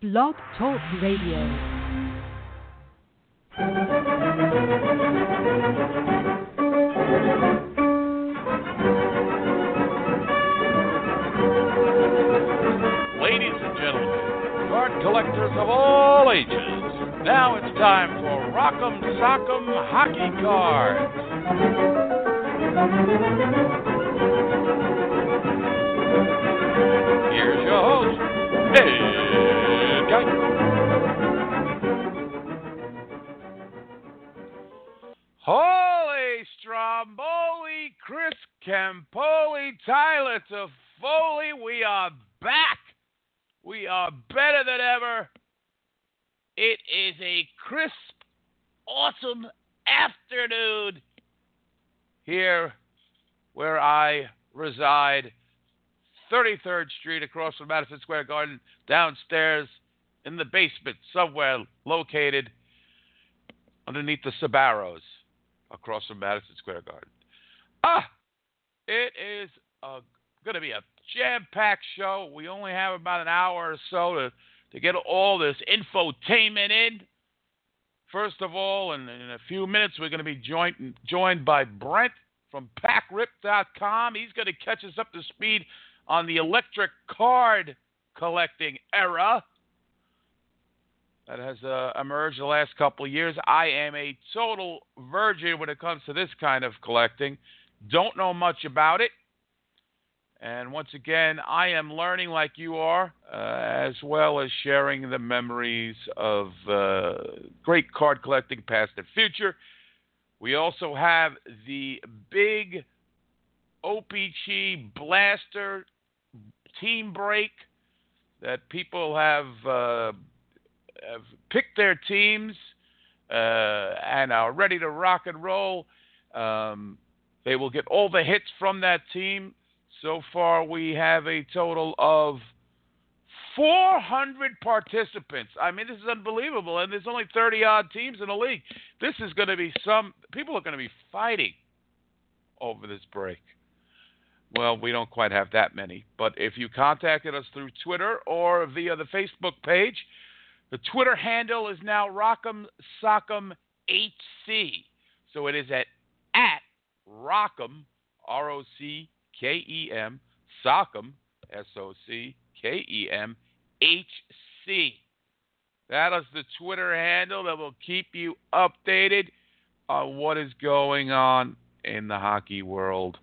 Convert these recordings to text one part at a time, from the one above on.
Blog Talk Radio. Ladies and gentlemen, card collectors of all ages, now it's time for Rock'em Sock'em Hockey Cards. Here's your host. Holy Stromboli, Chris Campoli, Tyler Toffoli, we are back. We are better than ever. It is a crisp, awesome afternoon here where I reside, 33rd Street across from Madison Square Garden, downstairs in the basement, somewhere located underneath the Sbarros across from Madison Square Garden. Ah, it is going to be a jam packed show. We only have about an hour or so to, to get all this infotainment in. First of all, in, in a few minutes, we're going to be joined, joined by Brent from PackRip.com. He's going to catch us up to speed on the electric card collecting era that has uh, emerged the last couple of years. I am a total virgin when it comes to this kind of collecting. Don't know much about it. And once again, I am learning like you are, uh, as well as sharing the memories of uh, great card collecting past and future. We also have the big OPC Blaster team break that people have, uh, have picked their teams uh, and are ready to rock and roll. Um, they will get all the hits from that team. So far, we have a total of 400 participants. I mean, this is unbelievable. And there's only 30 odd teams in the league. This is going to be some, people are going to be fighting over this break. Well, we don't quite have that many. But if you contacted us through Twitter or via the Facebook page, the Twitter handle is now Rock'em Sock'em HC. So it is at, at Rock'em, R O C K E M, Sock'em, S O C K E M, H C. That is the Twitter handle that will keep you updated on what is going on in the hockey world,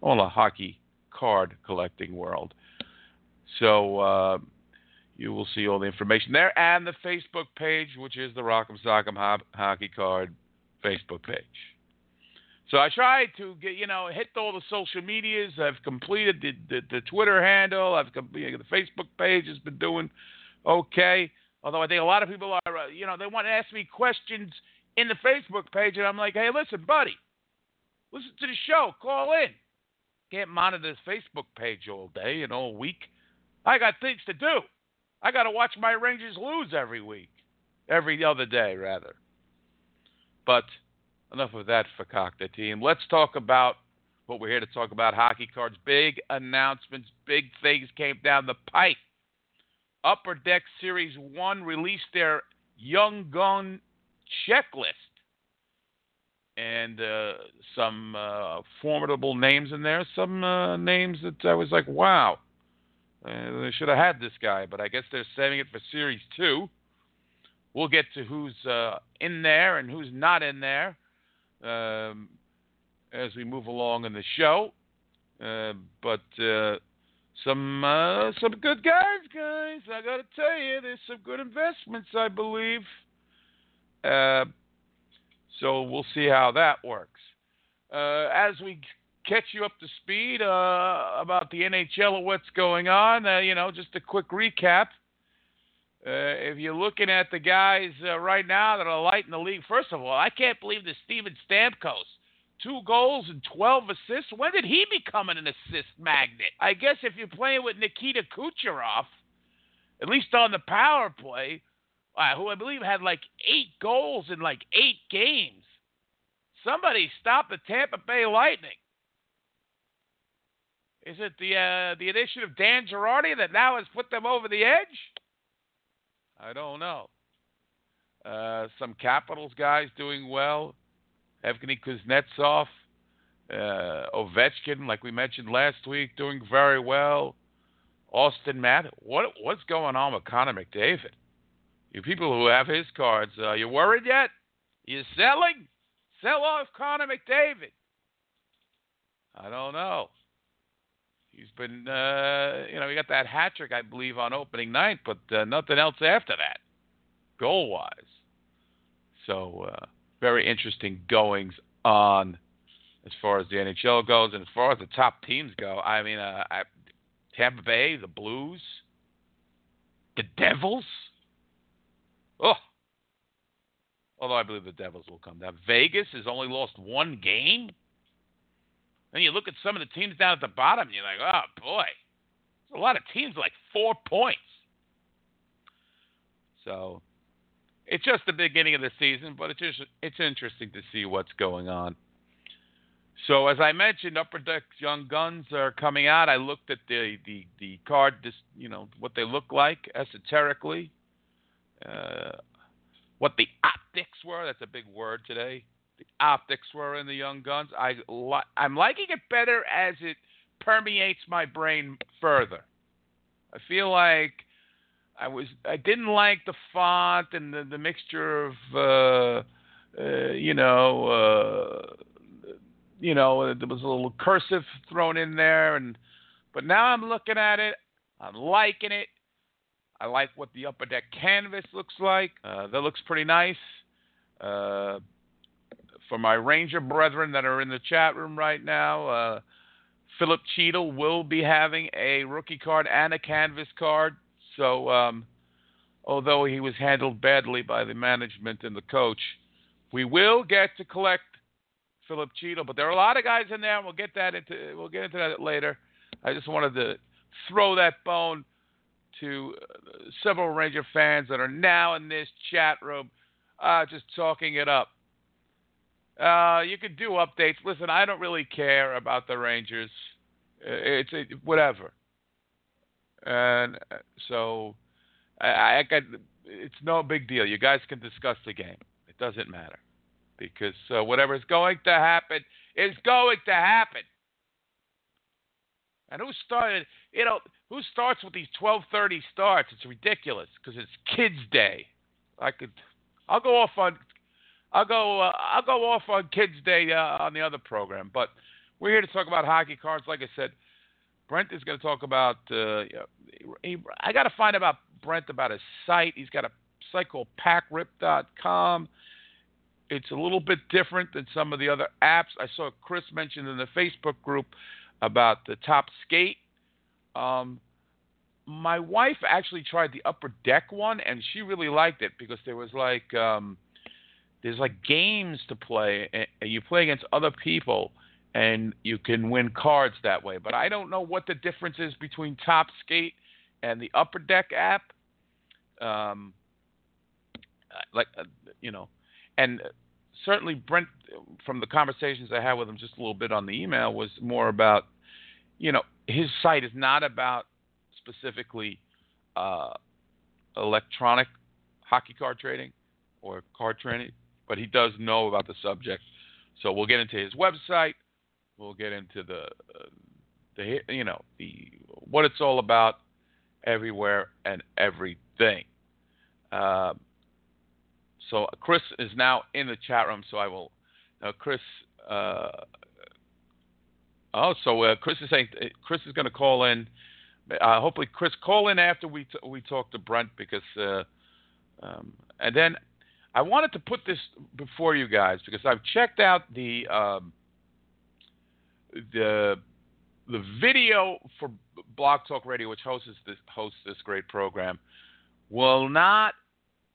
well, the hockey card collecting world. So uh, you will see all the information there and the Facebook page, which is the Rock'em Sock'em Ho- Hockey Card Facebook page. So I tried to get, you know, hit all the social medias. I've completed the, the, the Twitter handle. I've completed the Facebook page has been doing okay. Although I think a lot of people are, uh, you know, they want to ask me questions in the Facebook page, and I'm like, hey, listen, buddy, listen to the show, call in. Can't monitor this Facebook page all day and all week. I got things to do. I got to watch my Rangers lose every week, every other day rather. But enough of that fakakta team. Let's talk about what we're here to talk about hockey cards. Big announcements, big things came down the pipe. Upper Deck Series 1 released their Young Gun checklist. And uh, some uh, formidable names in there, some uh, names that I was like, wow, uh, they should have had this guy, but I guess they're saving it for Series 2. We'll get to who's uh, in there and who's not in there um, as we move along in the show. Uh, but some some good guys, guys. I got to tell you, there's some good investments, I believe. Uh, so we'll see how that works. Uh, as we catch you up to speed uh, about the NHL and what's going on, you know, just a quick recap. Uh, if you're looking at the guys uh, right now that are lighting the league, first of all, I can't believe that Steven Stamkos, two goals and 12 assists. When did he become an assist magnet? I guess if you're playing with Nikita Kucherov, at least on the power play, uh, who I believe had like eight goals in like eight games, somebody stop the Tampa Bay Lightning. Is it the uh, the addition of Dan Girardi that now has put them over the edge? I don't know. Uh, some Capitals guys doing well. Evgeny Kuznetsov, uh, Ovechkin, like we mentioned last week, doing very well. Austin Matt, what what's going on with Connor McDavid? You people who have his cards, uh, you worried yet? You selling? Sell off Connor McDavid. I don't know. He's been, uh, you know, he got that hat trick, I believe, on opening night, but uh, nothing else after that, goal wise. So, uh, very interesting goings on as far as the NHL goes, and as far as the top teams go. I mean, uh, I, Tampa Bay, the Blues, the Devils. Oh, although I believe the Devils will come down. Vegas has only lost one game. Then you look at some of the teams down at the bottom, and you're like, oh boy, there's a lot of teams like four points. So it's just the beginning of the season, but it's just it's interesting to see what's going on. So as I mentioned, Upper Deck Young Guns are coming out. I looked at the the the card, just you know what they look like esoterically, uh, what the optics were. That's a big word today. The optics were in the Young Guns. I li- I'm liking it better as it permeates my brain further. I feel like I was I didn't like the font and the, the mixture of uh, uh, you know. Uh, you know, there was a little cursive thrown in there, and but now I'm looking at it, I'm liking it. I like what the upper deck canvas looks like. Uh, that looks pretty nice. Uh, for my Ranger brethren that are in the chat room right now, uh, Filip Chytil will be having a rookie card and a canvas card. So, um, although he was handled badly by the management and the coach, we will get to collect Filip Chytil, but there are a lot of guys in there, and we'll get that into we'll get into that later. I just wanted to throw that bone to uh, several Ranger fans that are now in this chat room, uh, just talking it up. Uh, you can do updates. Listen, I don't really care about the Rangers. Uh, it's it, whatever, and uh, so I, I got. It's no big deal. You guys can discuss the game. It doesn't matter because uh, whatever is going to happen is going to happen. And who started? You know, who starts with these 12:30 starts? It's ridiculous because it's Kids Day. I could, I'll go off on, I'll go, uh, I'll go off on Kids Day uh, on the other program. But we're here to talk about hockey cards. Like I said, Brent is going to talk about. Uh, he, I got to find about Brent about his site. He's got a site called PackRip.com. It's a little bit different than some of the other apps. I saw Chris mentioned in the Facebook group about the Topps Skate. Um, my wife actually tried the Upper Deck one, and she really liked it because there was like um, there's like games to play, and you play against other people, and you can win cards that way. But I don't know what the difference is between Topps Skate and the Upper Deck app. Um, like uh, you know, and certainly Brent, from the conversations I had with him just a little bit on the email, was more about, you know, his site is not about specifically uh, electronic hockey card trading or card trading, but he does know about the subject. So we'll get into his website. We'll get into the, uh, the you know, the what it's all about, everywhere and everything. Uh, so Chris is now in the chat room, so I will. Uh, Chris. Uh, oh, so uh, Chris is saying uh, Chris is going to call in. Uh, hopefully, Chris call in after we t- we talk to Brent because, uh, um, and then I wanted to put this before you guys because I've checked out the um, the the video for Blog Talk Radio, which hosts this hosts this great program, will not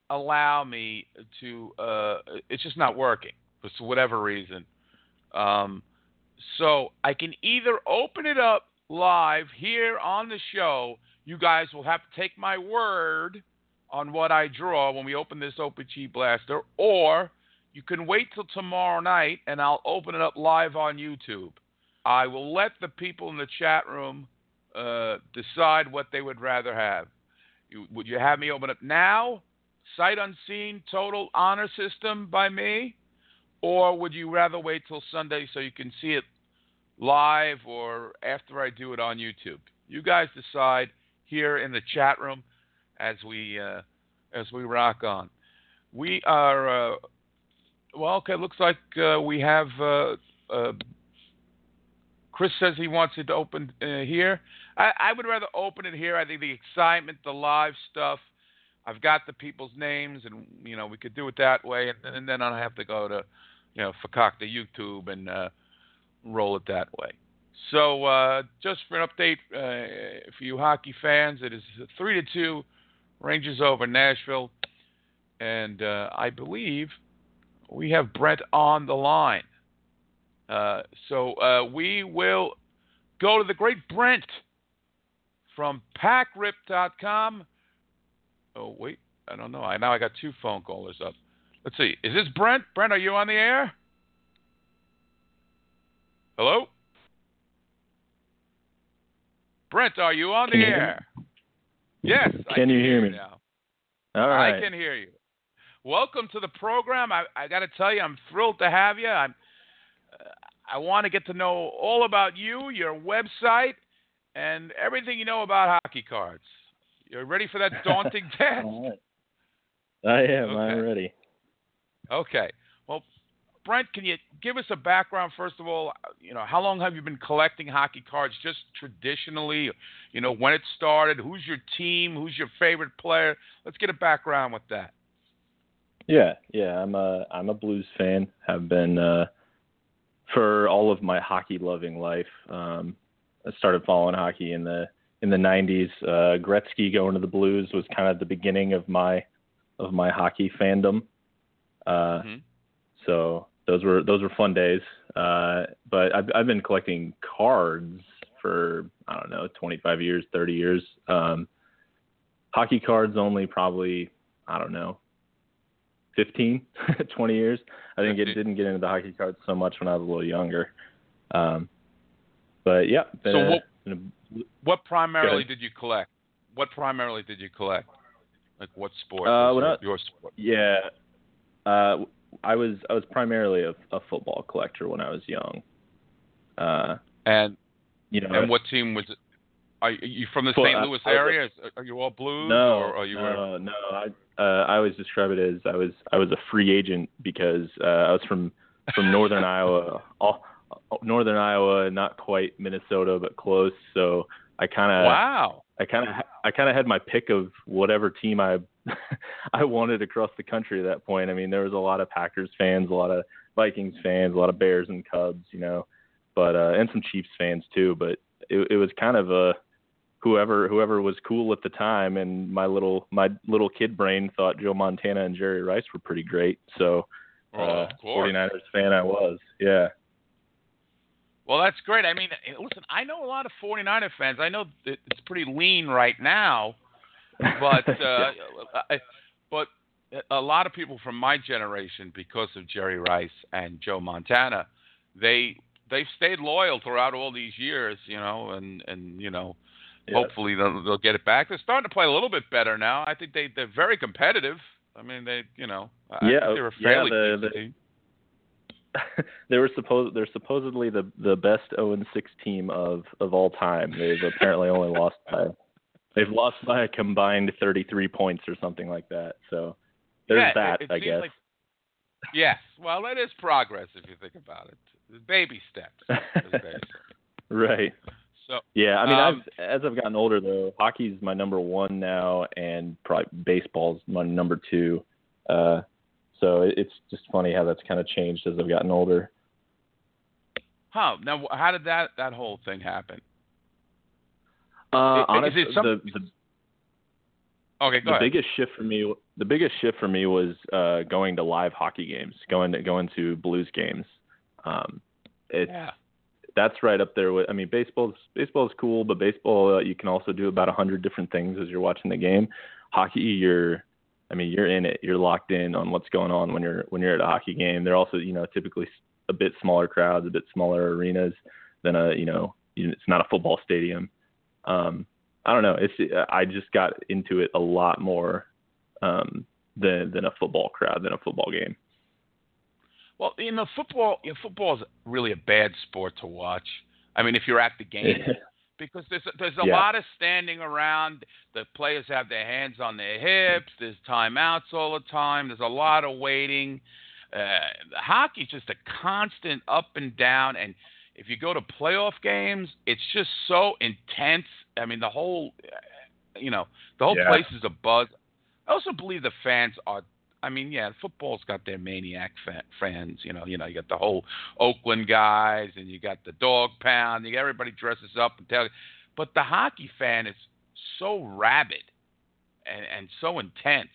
allow me to. Uh, it's just not working for whatever reason. Um, so I can either open it up live here on the show. You guys will have to take my word on what I draw when we open this OPC Blaster, or you can wait till tomorrow night and I'll open it up live on YouTube. I will let the people in the chat room uh, decide what they would rather have. You, would you have me open up now, sight unseen, total honor system by me, or would you rather wait till Sunday so you can see it live or after I do it on YouTube? You guys decide here in the chat room as we uh, as we rock on. We are uh, well. Okay, looks like uh, we have. Uh, uh, Chris says he wants it to open uh, here. I, I would rather open it here. I think the excitement, the live stuff. I've got the people's names, and you know we could do it that way, and, and then I don't have to go to, you know, Fakakta YouTube and uh, roll it that way. So uh, just for an update uh, for you hockey fans, it is three to two, Rangers over Nashville, and uh, I believe we have Brent on the line. Uh, so uh, we will go to the great Brent from PackRip.com. Oh wait, I don't know. I now I got two phone callers up. Let's see. Is this Brent? Brent, are you on the air? Hello? Brent, are you on can the you air? Yes. Can, can you hear me? Now. All right. I can hear you. Welcome to the program. I, I got to tell you, I'm thrilled to have you. I'm, uh, I want to get to know all about you, your website, and everything you know about hockey cards. You ready for that daunting task? I am. Okay. I'm ready. Okay. Well, Brent, can you give us a background first of all? You know, how long have you been collecting hockey cards? Just traditionally, you know, when it started, who's your team, who's your favorite player? Let's get a background with that. Yeah, yeah. I'm a I'm a Blues fan. Have been uh, for all of my hockey loving life. Um, I started following hockey in the in the 90s. Uh, Gretzky going to the Blues was kind of the beginning of my of my hockey fandom. Uh, Mhm. So those were those were fun days. Uh, but I've I've been collecting cards for I don't know 25 years, 30 years. Um, hockey cards only probably I don't know 15, 20 years. I think it 15. didn't get into the hockey cards so much when I was a little younger. Um, but yeah. So a- what- What primarily did you collect? What primarily did you collect? Like what sport? Uh, I- your sport? Yeah, uh, I was I was primarily a, a football collector when I was young. Uh, And you know, and what team was it? Are you from the Well, St. I- Louis I was area? Are you all Blues? no, or are you no, no. I uh, I always describe it as I was I was a free agent because uh, I was from from northern Iowa, all, northern Iowa, not quite Minnesota, but close. So I kind of wow. I kind of I kind of had my pick of whatever team I I wanted across the country at that point. I mean, there was a lot of Packers fans, a lot of Vikings fans, a lot of Bears and Cubs, you know, but uh, and some Chiefs fans too. But it, it was kind of a whoever whoever was cool at the time, and my little my little kid brain thought Joe Montana and Jerry Rice were pretty great. So Oh, uh, course. 49ers fan I was. Yeah. Well, that's great. I mean, listen, I know a lot of 49er fans. I know it's pretty lean right now, but uh, I, but a lot of people from my generation, because of Jerry Rice and Joe Montana, they they've stayed loyal throughout all these years, you know, and and you know, Yeah. hopefully they'll, they'll get it back. They're starting to play a little bit better now. I think they they're very competitive. I mean, they you know, I Yeah, think they're a yeah, the- decent the- team. they were supposed they're supposedly the the best 0 and 6 team of of all time. They've apparently only lost by they've lost by a combined 33 points or something like that. So there's yeah, that, it, it I guess. Like, yes, well, that is progress if you think about it. Baby steps, as they say. right. So Yeah, I mean, Um, I've as I've gotten older though, hockey's my number one now, and probably baseball's my number two. Uh, so it's just funny how that's kind of changed as I've gotten older. Huh? Now, how did that that whole thing happen? Uh, is honestly, it some- the, the Okay, go the ahead. biggest shift for me the biggest shift for me was uh going to live hockey games going to going to blues games um it's yeah. that's right up there with i mean baseball's baseball's cool but baseball uh, you can also do about a hundred different things as you're watching the game hockey you're i mean you're in it you're locked in on what's going on when you're when you're at a hockey game they're also you know typically a bit smaller crowds a bit smaller arenas than a you know you- it's not a football stadium um I don't know. It's I just got into it a lot more um, than than a football crowd than a football game. Well, you know, football you know, football is really a bad sport to watch. I mean, if you're at the game, because there's there's a Yeah. lot of standing around. The players have their hands on their hips. There's timeouts all the time. There's a lot of waiting. Uh, hockey's just a constant up and down, and if you go to playoff games, it's just so intense. I mean, the whole, uh, you know, the whole Yeah. place is a buzz. I also believe the fans are. I mean, yeah, football's got their maniac fa- fans. You know, you know, you got the whole Oakland guys, and you got the dog pound. You got everybody dresses up and tell. You but the hockey fan is so rabid and and so intense.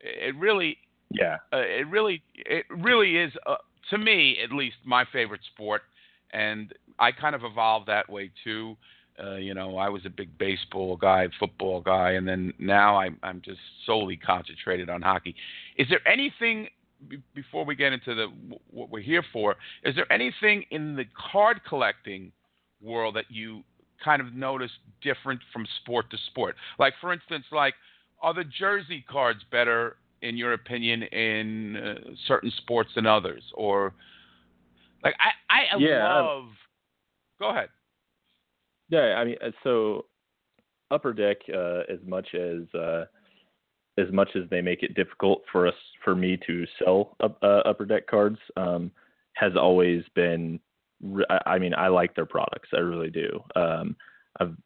It it really, Yeah. uh, it really, it really is uh, to me at least my favorite sport, and I kind of evolved that way too. Uh, you know, I was a big baseball guy, football guy, and then now I'm I'm just solely concentrated on hockey. Is there anything be- before we get into the what we're here for? Is there anything in the card collecting world that you kind of notice different from sport to sport? Like, for instance, like are the jersey cards better in your opinion in uh, certain sports than others, or like I I Yeah, I'm- love. Go ahead. Yeah, I mean, uh, so Upper Deck, uh, as much as uh, as much as they make it difficult for us for me to sell uh, Upper Deck cards, um, has always been. I mean, I like their products. I really do. Um,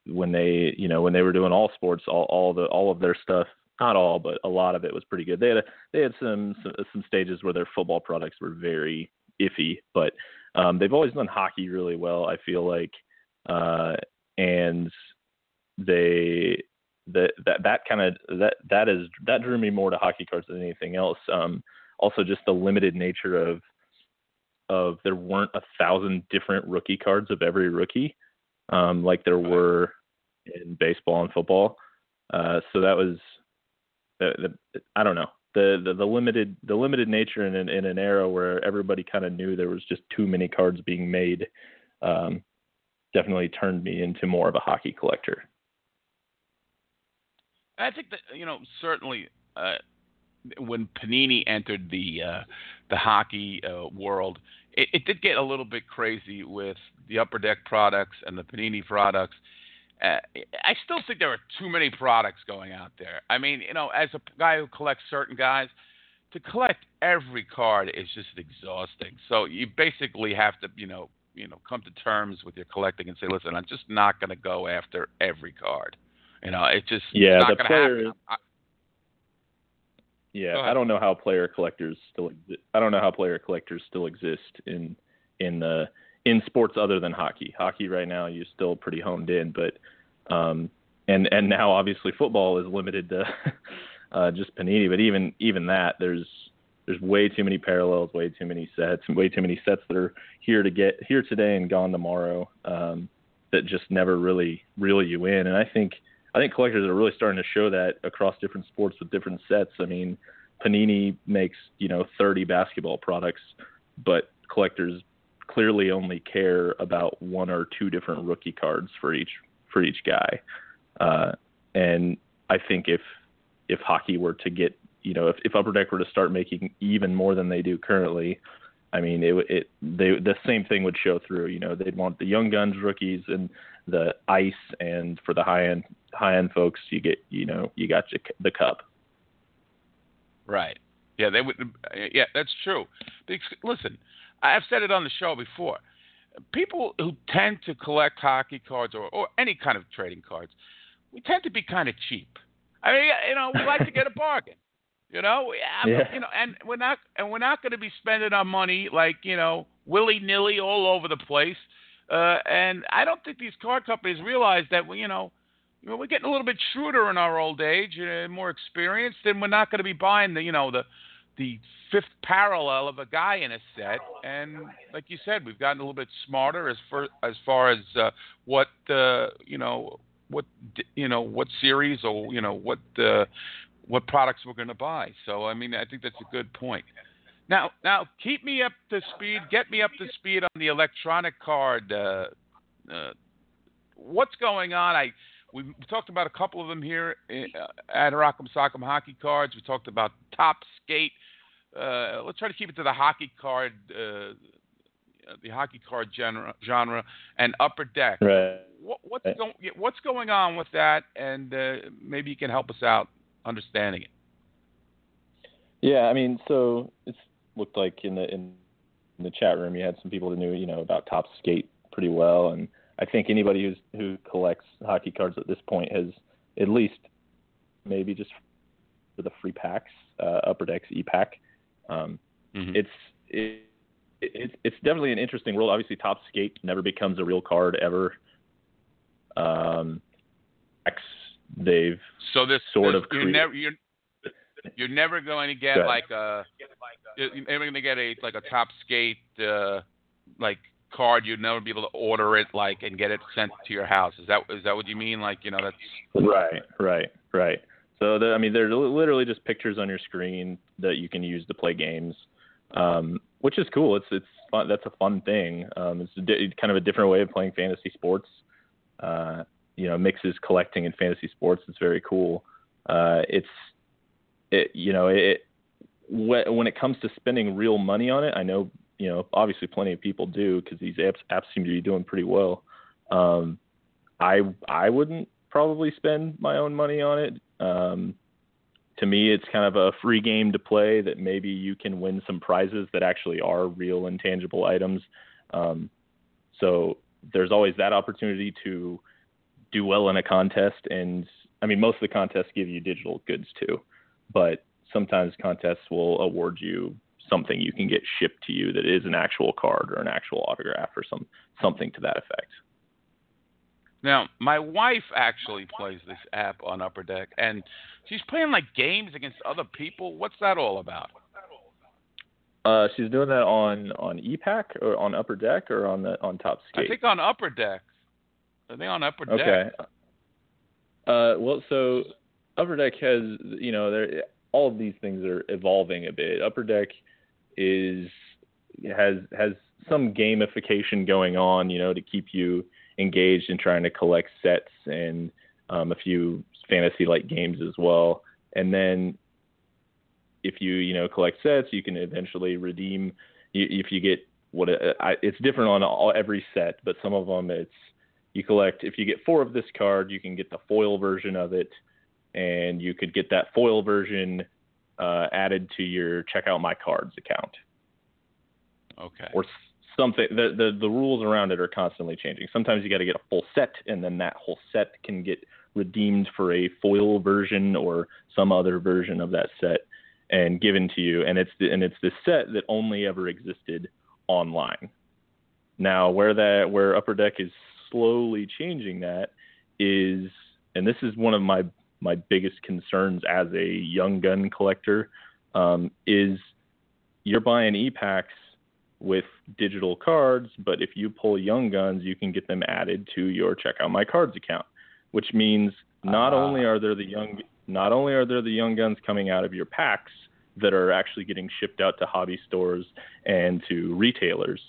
when they, you know, when they were doing all sports, all all the all of their stuff. Not all, but a lot of it was pretty good. They had a, they had some some, some stages where their football products were very iffy, but um, they've always done hockey really well. I feel like uh, and they that that that kind of that that is that drew me more to hockey cards than anything else. Um, also, just the limited nature of of there weren't a thousand different rookie cards of every rookie, um, like there were in baseball and football. Uh, so that was the, the I don't know the, the the limited the limited nature in an, in an era where everybody kind of knew there was just too many cards being made. Um, definitely turned me into more of a hockey collector. I think that you know certainly uh, when Panini entered the uh, the hockey uh, world, it, it did get a little bit crazy with the Upper Deck products and the Panini products. Uh, I still think there are too many products going out there. I mean, you know, as a guy who collects certain guys, to collect every card is just exhausting. So you basically have to, you know, you know, come to terms with your collecting and say, listen, I'm just not going to go after every card. You know, it's just Yeah, it's not the going to player- happen. I, Yeah, I don't know how player collectors still. I don't know how player collectors still exist in in the in sports other than hockey. Hockey right now you're still pretty honed in, but um, and and now obviously football is limited to uh, just Panini. But even even that, there's there's way too many parallels, way too many sets, way too many sets that are here to get here today and gone tomorrow. Um, that just never really reel you in. And I think I think collectors are really starting to show that across different sports with different sets. I mean, Panini makes you know 30 basketball products, but collectors clearly only care about one or two different rookie cards for each for each guy. Uh, and I think if if hockey were to get you know if, if Upper Deck were to start making even more than they do currently, I mean it it they the same thing would show through. You know they'd want the young guns rookies and the ice, and for the high end high end folks, you get you know you got your, the cup. Right. Yeah, they would. Yeah, that's true. Because, listen, I've said it on the show before. People who tend to collect hockey cards or, or any kind of trading cards, we tend to be kind of cheap. I mean, you know, we like to get a bargain. You know, Yeah. you know, and we're not, and we're not going to be spending our money like you know willy nilly all over the place. Uh, and I don't think these car companies realize that we, you know, you know, we're getting a little bit shrewder in our old age and more experienced, and we're not going to be buying the, you know, the the fifth parallel of a guy in a set. And like you said, we've gotten a little bit smarter as far as far as uh, what uh, you know, what you know, what series or you know what uh, what products we're going to buy. So I mean, I think that's a good point. Now, now keep me up to speed. Get me up to speed on the electronic card. Uh, uh, what's going on? I we talked about a couple of them here uh, at Rock'em Sock'em Hockey Cards. We talked about Topps Skate. Uh, let's try to keep it to the hockey card, uh, the hockey card genre, genre, and Upper Deck. Right. What, what's going What's going on with that? And uh, maybe you can help us out understanding it. Yeah, I mean, so it looked like in the in the chat room you had some people that knew you know about Topps Skate pretty well, and I think anybody who's who collects hockey cards at this point has at least maybe just for the free packs, uh, Upper Decks E-Pack. Um, mm-hmm. It's it, it, it's definitely an interesting world. Obviously, Topps Skate never becomes a real card ever. Um, X, they've so this sort this, of you're never you're, you're never going to get like a you're never going to get a like a Topps Skate uh, like card, you'd never be able to order it like and get it sent to your house. Is that is that what you mean? Like you know that's right, right, right. So the, I mean, they're literally just pictures on your screen that you can use to play games, um, which is cool. It's it's fun. That's a fun thing. Um, it's di- kind of a different way of playing fantasy sports. Uh, you know, mixes collecting and fantasy sports. It's very cool. Uh, it's it you know it when it comes to spending real money on it. I know you know, obviously plenty of people do because these apps apps seem to be doing pretty well. Um, I I wouldn't probably spend my own money on it. Um, to me, it's kind of a free game to play that maybe you can win some prizes that actually are real intangible items. Um, so there's always that opportunity to do well in a contest. And I mean, most of the contests give you digital goods too, but sometimes contests will award you something you can get shipped to you that is an actual card or an actual autograph or some something to that effect. Now, my wife actually plays this app on Upper Deck, and she's playing like games against other people. What's that all about? Uh, she's doing that on on E-Pack or on Upper Deck or on the on Topps Skate. I think on Upper Deck. I think on Upper Deck. Okay. Uh, well, so Upper Deck has you know all of these things are evolving a bit. Upper Deck is has has some gamification going on, you know, to keep you engaged in trying to collect sets and um, a few fantasy like games as well. And then if you you know collect sets, you can eventually redeem. If you get what uh, it's different on all, every set, but some of them it's you collect. If you get four of this card, you can get the foil version of it, and you could get that foil version uh, added to your check out my cards account. Okay. Or something. The, the the rules around it are constantly changing. Sometimes you got to get a full set, and then that whole set can get redeemed for a foil version or some other version of that set and given to you. And it's the, and it's this set that only ever existed online. Now, where that where Upper Deck is slowly changing that is, and this is one of my my biggest concerns as a young gun collector um, is you're buying e-packs with digital cards, but if you pull young guns, you can get them added to your check out my cards account, which means not uh only are there the young not only are there the young guns coming out of your packs that are actually getting shipped out to hobby stores and to retailers,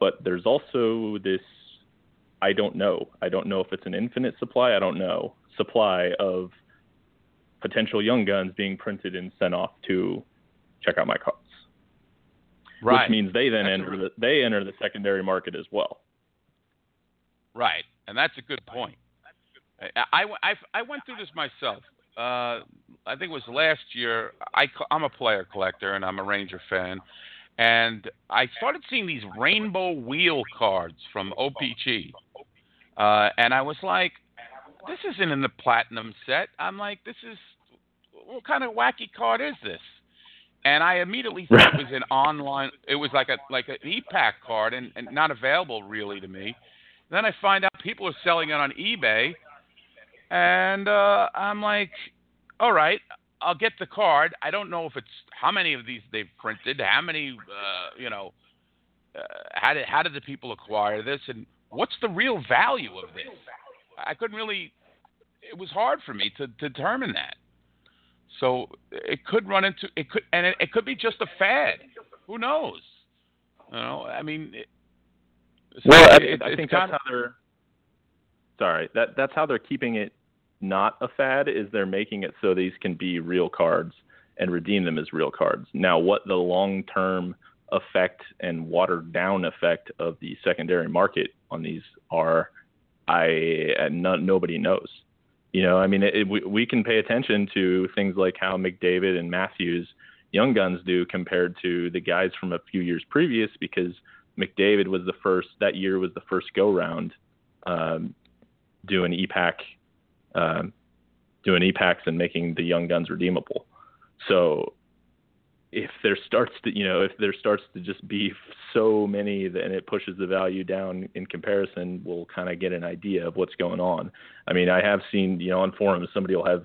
but there's also this I don't know. I don't know if it's an infinite supply. I don't know supply of potential young guns being printed and sent off to check out my cards. Right. Which means they then that's enter the they enter the secondary market as well. Right, and that's a good point. I, I, I went through this myself. Uh, I think it was last year. I, I'm a player collector and I'm a Ranger fan, and I started seeing these rainbow wheel cards from OPC, uh, and I was like, this isn't in the platinum set. I'm like, this is what kind of wacky card is this? And I immediately thought it was an online. It was like a like an e-pack card and, and not available really to me. Then I find out people are selling it on eBay, and uh, I'm like, all right, I'll get the card. I don't know if it's how many of these they've printed, how many, uh, you know, uh, how did how did the people acquire this, and what's the real value of this? I couldn't really. It was hard for me to, to determine that. So it could run into it could, and it, it could be just a fad. Who knows? You know, I mean. It, well, I, I think that's how they're. sorry that that's how they're keeping it not a fad is they're making it so these can be real cards and redeem them as real cards. Now, what the long term effect and watered down effect of the secondary market on these are, I no, nobody knows. You know, I mean, it, we, we can pay attention to things like how McDavid and Matthews young guns do compared to the guys from a few years previous because McDavid was the first that year was the first go round um, doing E-Pack um, doing E-Packs and making the young guns redeemable. So if there starts to you know if there starts to just be so many then it pushes the value down in comparison we'll kind of get an idea of what's going on. I mean i have seen you know on forums somebody will have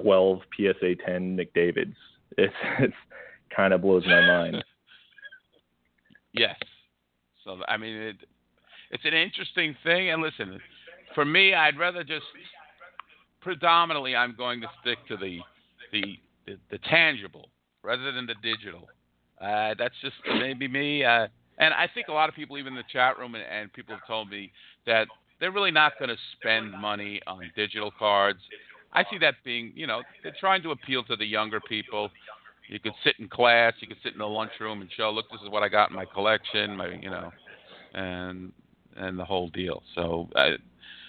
12 psa 10 mcdavids. It's it's kind of blows my mind. Yes. So i mean it it's an interesting thing and listen for me i'd rather just predominantly i'm going to stick to the the the, the tangible rather than the digital. Uh, that's just maybe me. Uh, and I think a lot of people, even in the chat room, and, and people have told me that they're really not going to spend money on digital cards. I see that being, you know, they're trying to appeal to the younger people. You could sit in class, you could sit in the lunchroom and show, look, this is what I got in my collection, my, you know, and and the whole deal. So, uh,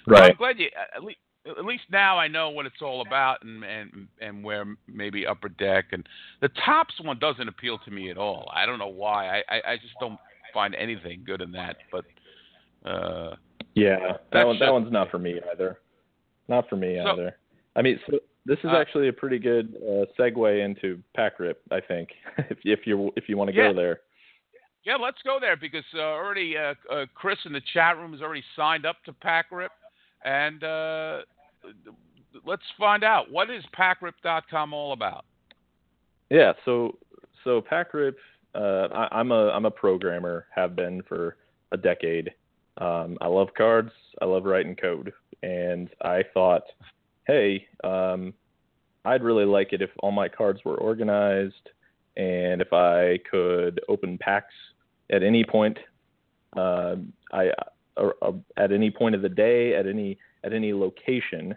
right. I'm glad you at least at least now I know what it's all about and and and where maybe upper deck and the Topps one doesn't appeal to me at all. I don't know why. I I, I just don't find anything good in that. But uh, yeah, that one that one's not for me either. Not for me so, either. I mean, so this is uh, actually a pretty good uh, segue into pack rip. I think if if you if you want to yeah. go there. Yeah, let's go there because uh, already uh, uh, Chris in the chat room has already signed up to pack rip, and uh, let's find out what is PackRip.com all about. Yeah, so so PackRip, uh, I, am a I'm a programmer, have been for a decade. Um, I love cards. I love writing code, and I thought, hey, um, I'd really like it if all my cards were organized, and if I could open packs at any point. Uh, I uh, at any point of the day, at any at any location,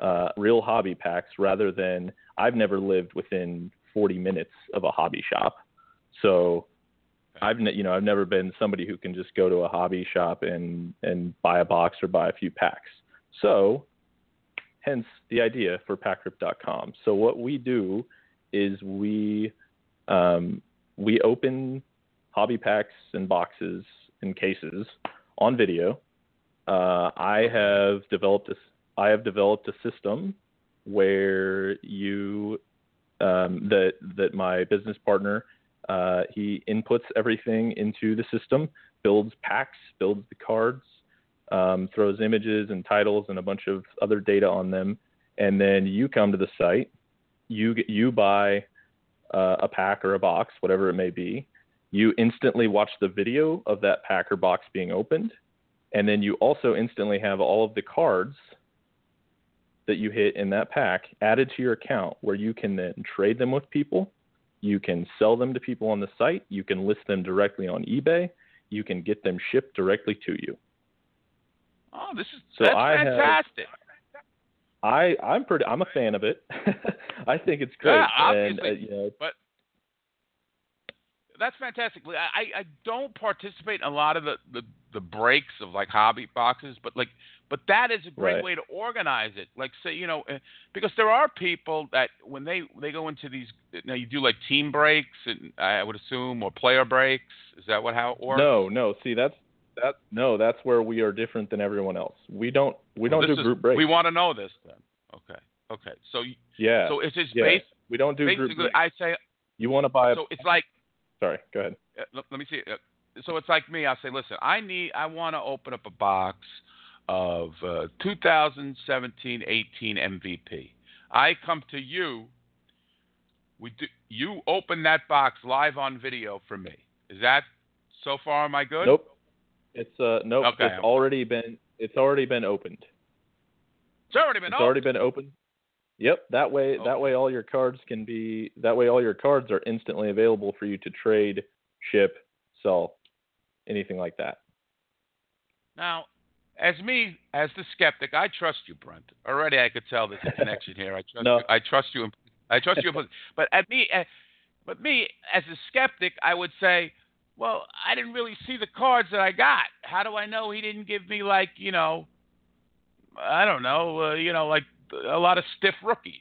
uh, real hobby packs rather than I've never lived within 40 minutes of a hobby shop. So I've ne- you know I've never been somebody who can just go to a hobby shop and and buy a box or buy a few packs. So hence the idea for packrip.com. So what we do is we um, we open hobby packs and boxes and cases on video uh, I have developed a, I have developed a system where you um, that that my business partner uh, he inputs everything into the system, builds packs, builds the cards, um, throws images and titles and a bunch of other data on them, and then you come to the site, you you buy uh, a pack or a box, whatever it may be. You instantly watch the video of that pack or box being opened and then you also instantly have all of the cards that you hit in that pack added to your account where you can then trade them with people. You can sell them to people on the site. You can list them directly on eBay. You can get them shipped directly to you. Oh, this is so that's I fantastic. Have, I I'm pretty I'm a fan of it. I think it's great. Yeah, obviously, and, uh, you know, but that's fantastic. I, I don't participate in a lot of the, the, the breaks of like hobby boxes, but like but that is a great right. way to organize it. Like say you know eh, because there are people that when they they go into these now you do like team breaks and I would assume or player breaks. Is that what how it works? No, no. See that's that no that's where we are different than everyone else. We don't we don't well, do group breaks. We want to know this then. Okay. Okay. So yeah. So it's just yeah. based. We don't do group breaks. I say. You want to buy. A, so it's like Sorry, go ahead. Uh, let, me see. Uh, so it's like me. I say, listen, I need, I want to open up a box of uh, 2017-18 MVP. I come to you. We do. You open that box live on video for me. Is that so far? Am I good? Nope. It's uh nope. Okay. It's already been. It's already been opened. It's already been. It's opened. already been opened. Yep, that way that way all your cards can be that way all your cards are instantly available for you to trade, ship, sell, anything like that. Now, as me, as the skeptic, I trust you, Brent. Already, I could tell there's a connection here. I trust No. you. I trust you. I trust you. But at me, uh, but me as a skeptic, I would say, well, I didn't really see the cards that I got. How do I know he didn't give me like you know, I don't know, uh, you know, like a lot of stiff rookies.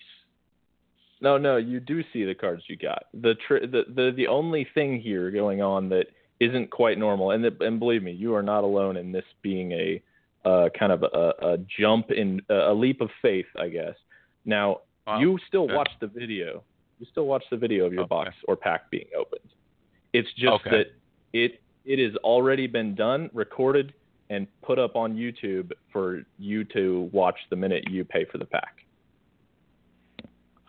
No, no, you do see the cards you got. The tr- the the the only thing here going on that isn't quite normal, and the, and believe me, you are not alone in this being a uh, kind of a, a jump in a leap of faith, I guess. Now Wow. you still Okay. watch the video. You still watch the video of your Okay. box or pack being opened. It's just Okay. that it it has already been done, recorded, and put up on YouTube for you to watch the minute you pay for the pack.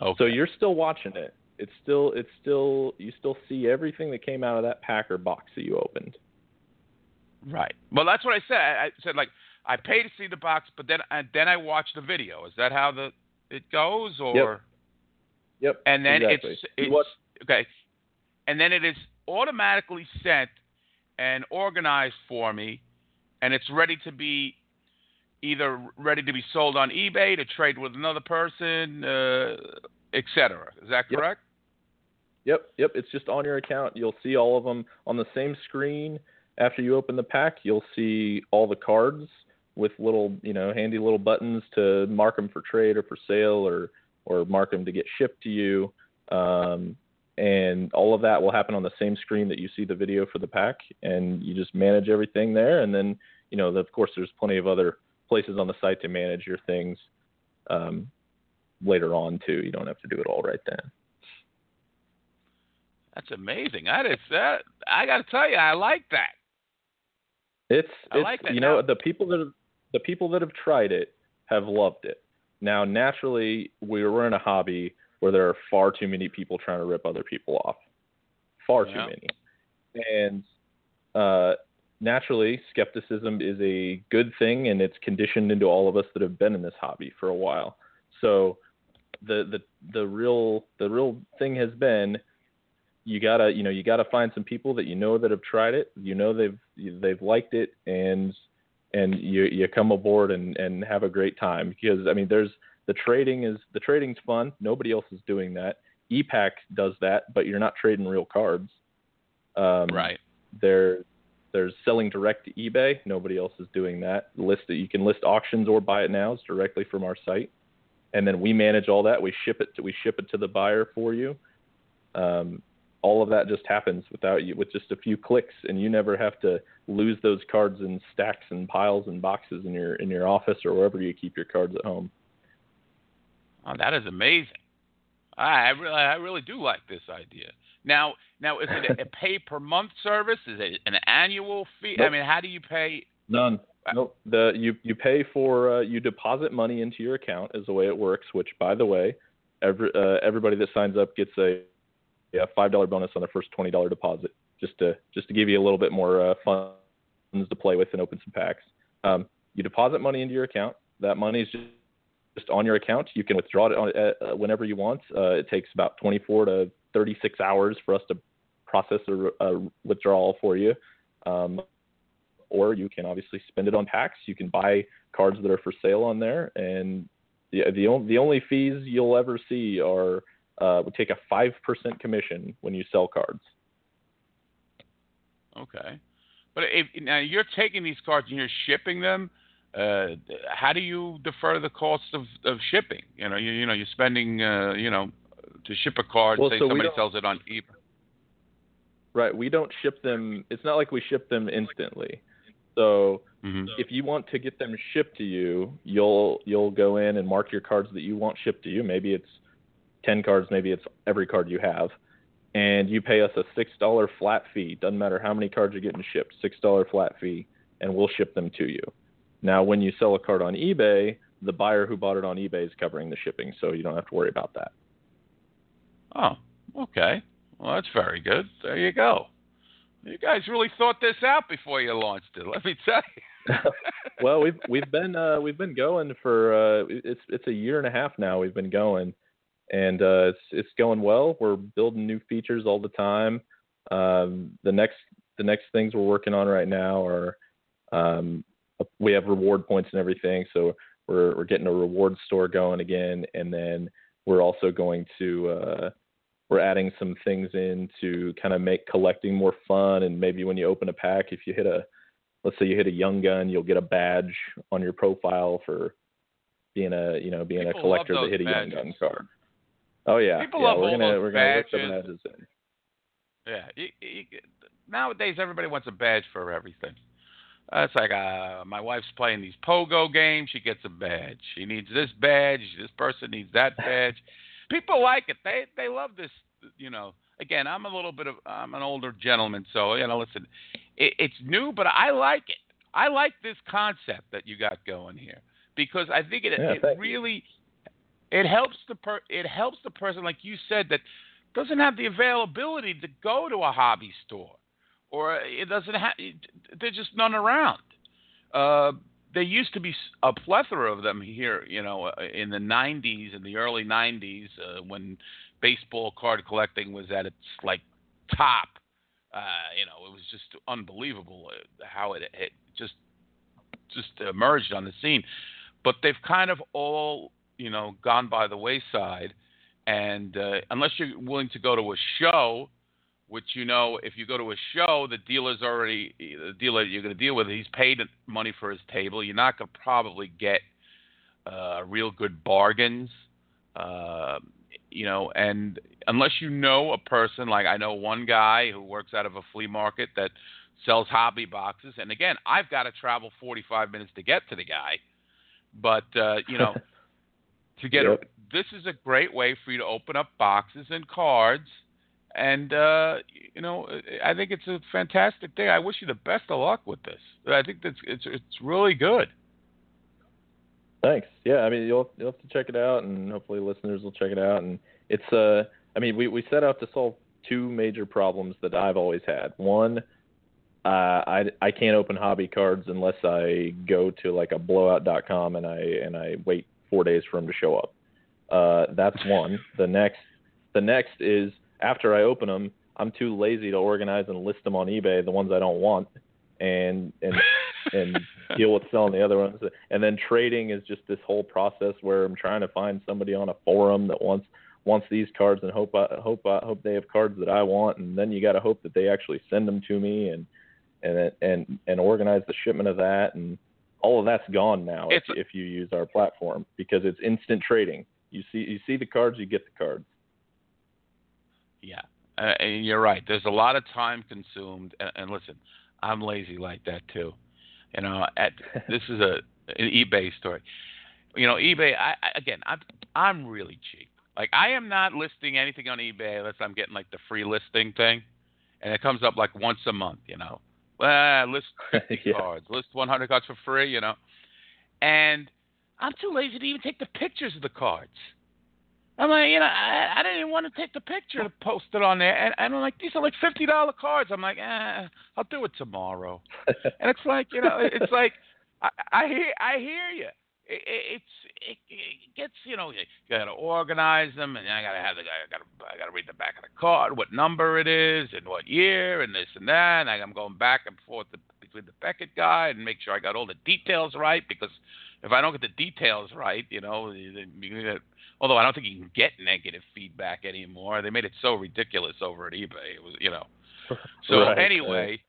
Okay. So you're still watching it. It's still it's still you still see everything that came out of that packer box that you opened. right. Well, that's what I said. I I said like I pay to see the box, but then and then I watch the video. Is that how the it goes, or Yep. yep and then exactly. it's it's watch- okay, and then it is automatically sent and organized for me, and it's ready to be either ready to be sold on eBay to trade with another person, uh, etc. Is that Yep. correct? Yep, yep. It's just on your account. You'll see all of them on the same screen. After you open the pack, you'll see all the cards with little, you know, handy little buttons to mark them for trade or for sale, or or mark them to get shipped to you. Um, and all of that will happen on the same screen that you see the video for the pack, and you just manage everything there. And then, you know, of course, there's plenty of other places on the site to manage your things um, later on too. You don't have to do it all right then. That's amazing. That is that. I got to tell you, I like that. It's, I it's like that. you know the people that have, the people that have tried it have loved it. Now naturally we were in a hobby where there are far too many people trying to rip other people off. Far Yeah. too many. And uh naturally skepticism is a good thing and it's conditioned into all of us that have been in this hobby for a while. So the the the real the real thing has been you gotta you know you gotta find some people that you know that have tried it you know they've they've liked it and and you you come aboard and and have a great time because i mean there's the trading is the trading's fun. Nobody else is doing that. E-Pack does that but you're not trading real cards. Um Right. there there's selling direct to ebay. Nobody else is doing that. List it you can list auctions or buy it now it's directly from our site. And then we manage all that. We ship it to we ship it to the buyer for you. Um, all of that just happens without you with just a few clicks and you never have to lose those cards in stacks and piles and boxes in your in your office or wherever you keep your cards at home Oh, that is amazing. I, I really, I really do like this idea. Now, now is it a, a pay per month service? Is it an annual fee? I mean, how do you pay? none nope the you you pay for uh, you deposit money into your account is the way it works which by the way every uh, everybody that signs up gets a yeah five dollar bonus on their first twenty dollar deposit just to just to give you a little bit more uh, funds to play with and open some packs um, you deposit money into your account that money is just just on your account. You can withdraw it on, uh, whenever you want. Uh, it takes about 24 to 36 hours for us to process a, a withdrawal for you. Um, or you can obviously spend it on packs. You can buy cards that are for sale on there, and the the, on, the only fees you'll ever see are uh, we take a five percent commission when you sell cards. Okay, but if now you're taking these cards and you're shipping them, uh, how do you defer the cost of, of shipping? You know, you you know you're spending uh, you know to ship a card. Well, say so somebody sells it on eBay. Right. We don't ship them. It's not like we ship them instantly. So hmm if you want to get them shipped to you, you'll you'll go in and mark your cards that you want shipped to you. Maybe it's ten cards, maybe it's every card you have, and you pay us a six dollar flat fee. Doesn't matter how many cards you're getting shipped, six dollar flat fee, and we'll ship them to you. Now, when you sell a card on eBay, the buyer who bought it on eBay is covering the shipping, so you don't have to worry about that. Oh, okay. Well, that's very good. There you go. You guys really thought this out before you launched it. Let me tell you. well, we've we've been uh, we've been going for uh, it's it's a year and a half now. We've been going, and uh, it's it's going well. We're building new features all the time. Um, the next the next things we're working on right now are um, we have reward points and everything. So we're we're getting a reward store going again, and then we're also going to uh, we're adding some things in to kind of make collecting more fun. And maybe when you open a pack, if you hit a let's say you hit a young gun, you'll get a badge on your profile for being a you know being People a collector that hit a young gun card. Oh yeah, People yeah, love we're gonna we're gonna work some badges. badges in. Yeah. You, you, nowadays, everybody wants a badge for everything. It's like uh, my wife's playing these pogo games. She gets a badge. She needs this badge. This person needs that badge. People like it. They they love this. You know. Again, I'm a little bit of I'm an older gentleman, so you know. Listen, it, it's new, but I like it. I like this concept that you got going here because I think it Yeah, it thank you. really it helps the per it helps the person like you said that doesn't have the availability to go to a hobby store or it doesn't have there's just none around. Uh there used to be a plethora of them here you know uh, in the 90s in the early 90s uh, when baseball card collecting was at its like top. Uh you know it was just unbelievable uh, how it, it just just emerged on the scene. But they've kind of all you know gone by the wayside. And uh, unless you're willing to go to a show which you know if you go to a show the dealer's already the dealer you're going to deal with he's paid money for his table you're not going to probably get uh, real good bargains uh, you know and unless you know a person like i know one guy who works out of a flea market that sells hobby boxes and again i've got to travel 45 minutes to get to the guy but uh, you know to get Yep. a, this is a great way for you to open up boxes and cards and uh you know i think it's a fantastic thing i wish you the best of luck with this i think that's it's it's really good Thanks. Yeah, I mean you'll you'll have to check it out, and hopefully listeners will check it out. And it's uh, I mean we we set out to solve two major problems that I've always had. One, uh, I I can't open hobby cards unless I go to like a blowout.com and I and I wait four days for them to show up. Uh, that's one. The next the next is after I open them, I'm too lazy to organize and list them on eBay, the ones I don't want, and and and deal with selling the other ones. And then trading is just this whole process where I'm trying to find somebody on a forum that wants wants these cards and hope I hope I hope they have cards that I want, and then you got to hope that they actually send them to me and and and and organize the shipment of that and all of that's gone now if, if you use our platform because it's instant trading. You see you see the cards, you get the cards. Yeah. Uh, and you're right. There's a lot of time consumed and, and listen i'm lazy like that too. You know at this is a an ebay story. You know ebay i, I again i'm i'm really cheap. Like i am not listing anything on ebay unless i'm getting like the free listing thing and it comes up like once a month you know. Well list 50 Yeah. cards list 100 cards for free you know. And i'm too lazy to even take the pictures of the cards I'm like, you know, I, I didn't even want to take the picture to post it on there, and, and I'm like, these are like fifty dollar cards. I'm like, eh, I'll do it tomorrow. and it's like, you know, it's like, I, I hear, I hear you. It, it, it's, it, it gets, you know, you gotta organize them, and I gotta have the, I gotta, I gotta read the back of the card, what number it is, and what year, and this and that. And I'm going back and forth the, between the Beckett guy and make sure I got all the details right, because if I don't get the details right, you know, then you get although I don't think you can get negative feedback anymore. They made it so ridiculous over at eBay. It was, you know. So Right, anyway,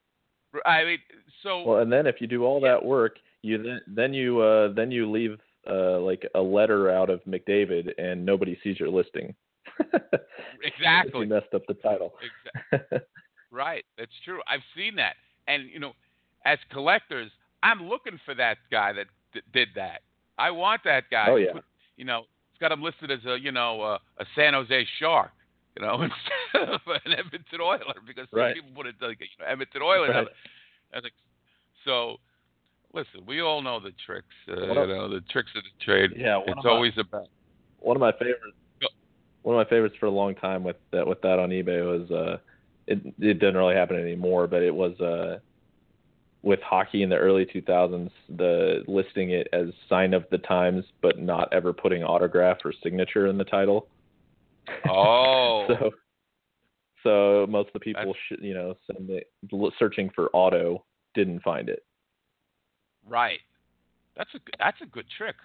I mean, so Well, and then if you do all that work, you then then you uh, then you leave uh, like a letter out of McDavid, and nobody sees your listing. Exactly. you messed up the title. Exa- right, that's true. I've seen that, and you know, as collectors, I'm looking for that guy that d- did that. I want that guy. Oh, yeah. put- you know, it's got him listed as a you know uh, a San Jose Shark. You know, instead of an Edmonton Oiler, because some Right. people put it like you know, Edmonton Oilers. Right. I like, so listen, we all know the tricks. Uh, One you of- know, the tricks of the trade. Yeah, it's of my- always about. one of my favorites. Go. One of my favorites for a long time with that with that on eBay was uh, it it didn't really happen anymore, but it was uh, with hockey in the early 2000s, the listing it as sign of the times, but not ever putting autograph or signature in the title. Oh, so so most of the people sh- you know send the, searching for auto didn't find it. Right. That's a that's a good trick.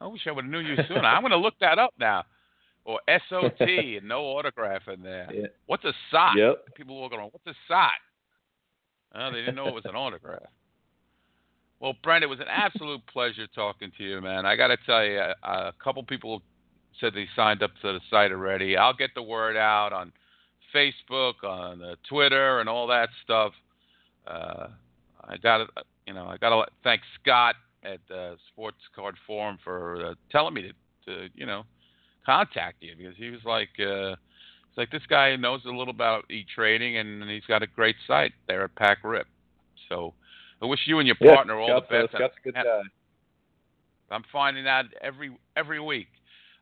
I wish I would have knew you sooner. I'm going to look that up now. Or SOT and no autograph in there. Yeah. What's a SOT? Yep. People walking around. What's a SOT? Oh, they didn't know it was an autograph. Well, Brent, it was an absolute pleasure talking to you, man. I got to tell you, a, a couple people said they signed up to the site already. I'll get the word out on Facebook, on uh, Twitter, and all that stuff. Uh, I got to, you know, I got to thank Scott at uh, Sports Card Forum for uh, telling me to, to, you know, contact you because he was like, uh, it's like this guy knows a little about e trading and he's got a great site there at Pack Rip. So I wish you and your Yeah, partner all Scott's, the best. Scott's a good guy. I'm finding out every every week.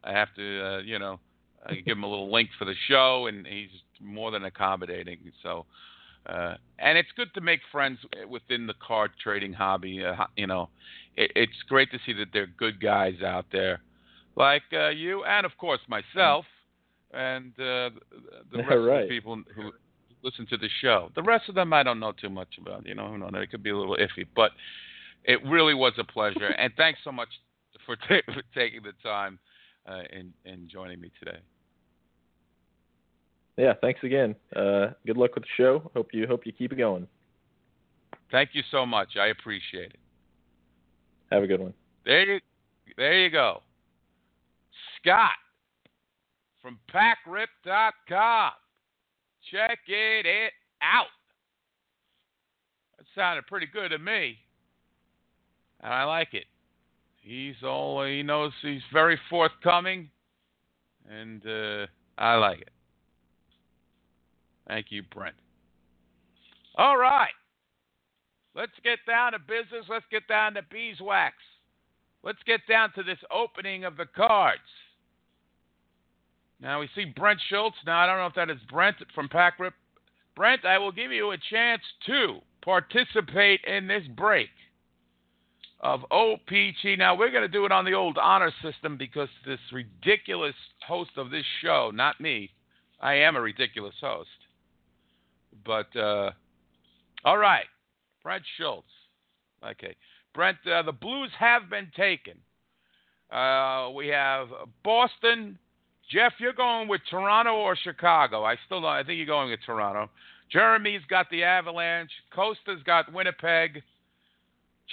I have to, uh, you know, I give him a little link for the show, and he's more than accommodating. So, uh, and it's good to make friends within the card trading hobby. Uh, you know, it, it's great to see that there are good guys out there, like uh, you, and of course myself, and uh, the rest of the people who listen to the show. The rest of them I don't know too much about. You know, who knows? It could be a little iffy, but it really was a pleasure. and thanks so much for, ta- for taking the time uh, and, and joining me today. Yeah, thanks again. Uh, good luck with the show. Hope you hope you keep it going. Thank you so much. I appreciate it. Have a good one. There you, there you go. Scott from PackRip.com. Check it, it out. That sounded pretty good to me. And I like it. He's all he knows he's very forthcoming and uh, I like it. Thank you, Brent. All right. Let's get down to business. Let's get down to beeswax. Let's get down to this opening of the cards. Now we see Brent Schultz. Now I don't know if that is Brent from Pack Rip. Brent, I will give you a chance to participate in this break of OPC. Now we're going to do it on the old honor system because this ridiculous host of this show, not me, I am a ridiculous host. But uh, all right, Brent Schultz. Okay, Brent, uh, the Blues have been taken. Uh, we have Boston. Jeff, you're going with Toronto or Chicago? I still don't. I think you're going with Toronto. Jeremy's got the Avalanche. Costa's got Winnipeg.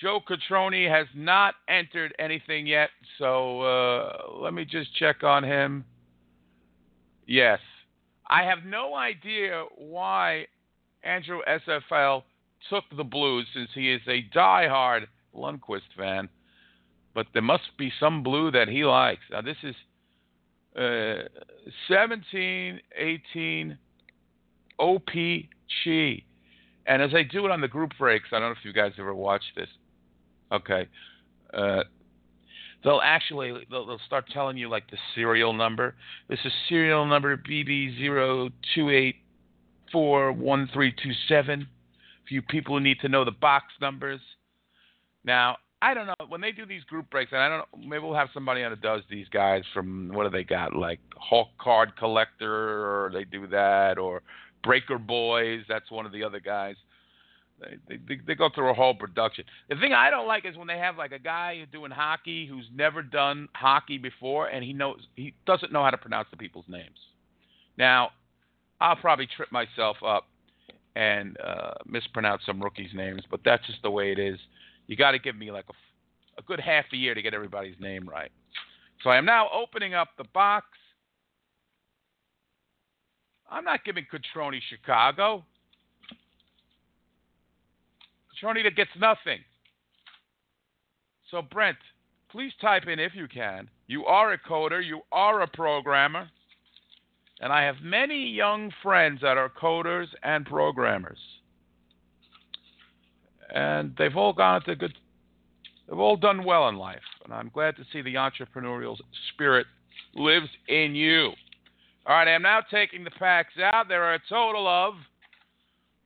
Joe Catroni has not entered anything yet, so uh, let me just check on him. Yes. I have no idea why Andrew SFL took the Blues since he is a die-hard Lundqvist fan, but there must be some blue that he likes. Now, this is uh, 17, 18 OPC. And as I do it on the group breaks, I don't know if you guys ever watched this. Okay. Uh, they'll actually they'll, they'll start telling you like the serial number. This is serial number BB02841327. For you people need to know the box numbers. Now, I don't know when they do these group breaks, and I don't know. Maybe we'll have somebody on that does these guys from what do they got like Hulk Card Collector, or they do that, or Breaker Boys. That's one of the other guys. They, they they go through a whole production. The thing I don't like is when they have like a guy doing hockey who's never done hockey before, and he knows he doesn't know how to pronounce the people's names. Now, I'll probably trip myself up and uh, mispronounce some rookies' names, but that's just the way it is. You got to give me like a, a good half a year to get everybody's name right. So I am now opening up the box. I'm not giving Catroni Chicago. Catroni gets nothing. So Brent, please type in if you can. You are a coder. You are a programmer. And I have many young friends that are coders and programmers. And they've all gone to good they've all done well in life. And I'm glad to see the entrepreneurial spirit lives in you. All right, I'm now taking the packs out. There are a total of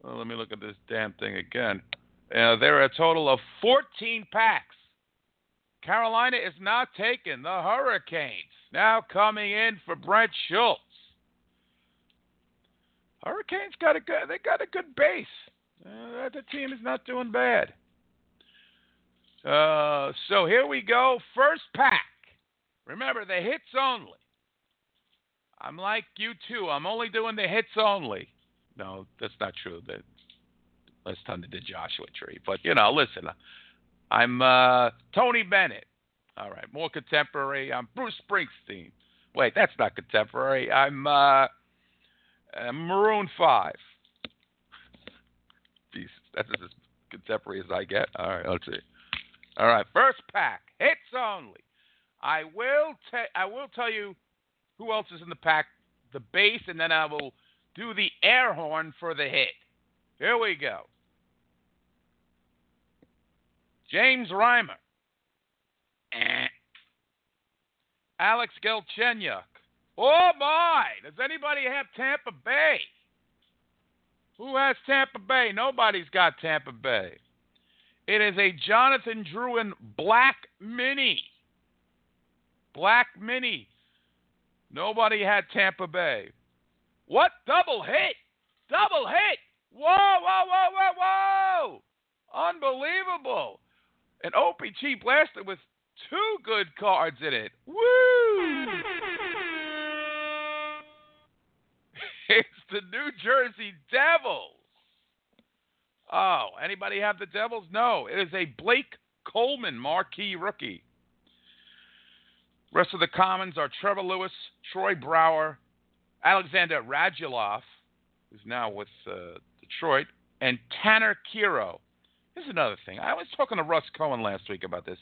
well, let me look at this damn thing again. Uh, there are a total of 14 packs. Carolina is not taken. The Hurricanes now coming in for Brent Schultz. Hurricanes got a good. They got a good base. Uh, the team is not doing bad. Uh, so here we go. First pack. Remember, the hits only. I'm like you too. I'm only doing the hits only. No, that's not true. That last time did Joshua Tree. But you know, listen, I'm uh, Tony Bennett. All right, more contemporary. I'm Bruce Springsteen. Wait, that's not contemporary. I'm uh, uh, Maroon Five. That's as contemporary as I get. All right, let's see. All right, first pack, hits only. I will te- I will tell you who else is in the pack, the bass, and then I will do the air horn for the hit. Here we go. James Reimer. Alex Galchenyuk. Oh my! Does anybody have Tampa Bay? Who has Tampa Bay? Nobody's got Tampa Bay. It is a Jonathan Drouin Black Mini. Black Mini. Nobody had Tampa Bay. What double hit? Double hit! Whoa, whoa, whoa, whoa, whoa! Unbelievable! An OPC blaster with two good cards in it. Woo! The New Jersey Devils. Oh, anybody have the Devils? No, it is a Blake Coleman marquee rookie. Rest of the commons are Trevor Lewis, Troy Brouwer, Alexander Radulov, who's now with uh, Detroit, and Tanner Kero. Here's another thing. I was talking to Russ Cohen last week about this.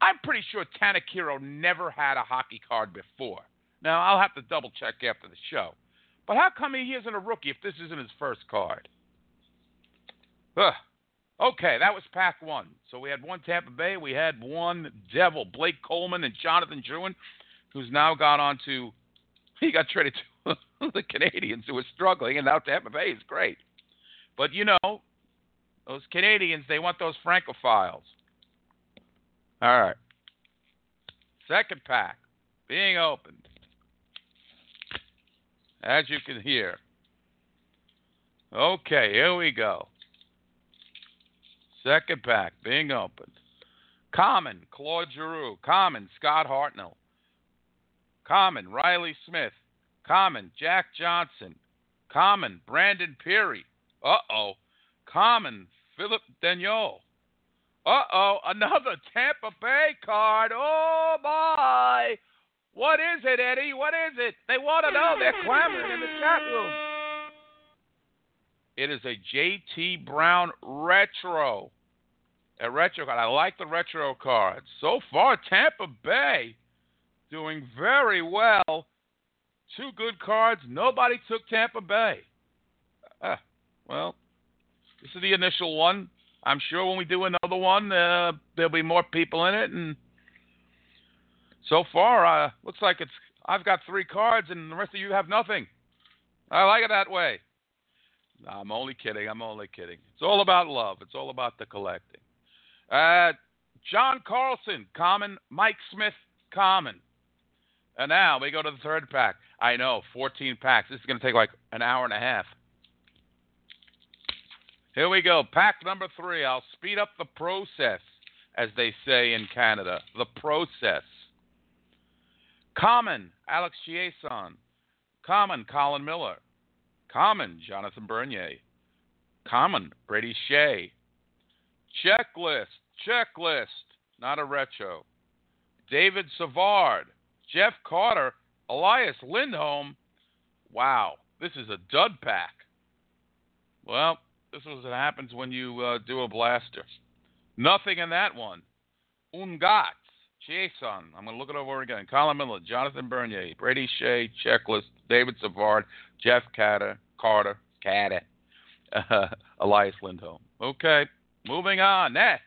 I'm pretty sure Tanner Kero never had a hockey card before. Now, I'll have to double check after the show. But how come he isn't a rookie if this isn't his first card? Ugh. Okay, that was pack one. So we had one Tampa Bay, we had one Devil, Blake Coleman and Jonathan Drouin, who's now got on to, he got traded to the Canadiens who were struggling, and now Tampa Bay is great. But you know, those Canadiens, they want those Francophiles. All right. Second pack being opened. As you can hear. Okay, here we go. Second pack being opened. Common, Claude Giroux. Common, Scott Hartnell. Common, Reilly Smith. Common, Jack Johnson. Common, Brandon Pirri. Uh oh. Common, Phillip Danault. Uh oh, another Tampa Bay card. Oh my. What is it, Eddie? What is it? They want to know. They're clamoring in the chat room. It is a JT Brown retro. A retro card. I like the retro cards. So far, Tampa Bay doing very well. Two good cards. Nobody took Tampa Bay. Ah, well, this is the initial one. I'm sure when we do another one, uh, there'll be more people in it. And so far, uh, looks like it's. I've got three cards, and the rest of you have nothing. I like it that way. No, I'm only kidding. I'm only kidding. It's all about love. It's all about the collecting. Uh, John Carlson, common. Mike Smith, common. And now we go to the third pack. I know, 14 packs. This is going to take like an hour and a half. Here we go. Pack number three. I'll speed up the process, as they say in Canada. The process. Common, Alex Chiasson. Common, Colin Miller. Common, Jonathan Bernier. Common, Brady Skjei. Checklist, checklist, not a retro. David Savard, Jeff Carter, Elias Lindholm. Wow, this is a dud pack. Well, this is what happens when you uh, do a blaster. Nothing in that one. Ungat, Jason. I'm going to look it over again. Colin Miller, Jonathan Bernier, Brady Skjei, Checklist, David Savard, Jeff Carter, Carter, Carter, uh, Elias Lindholm. Okay, moving on. Next.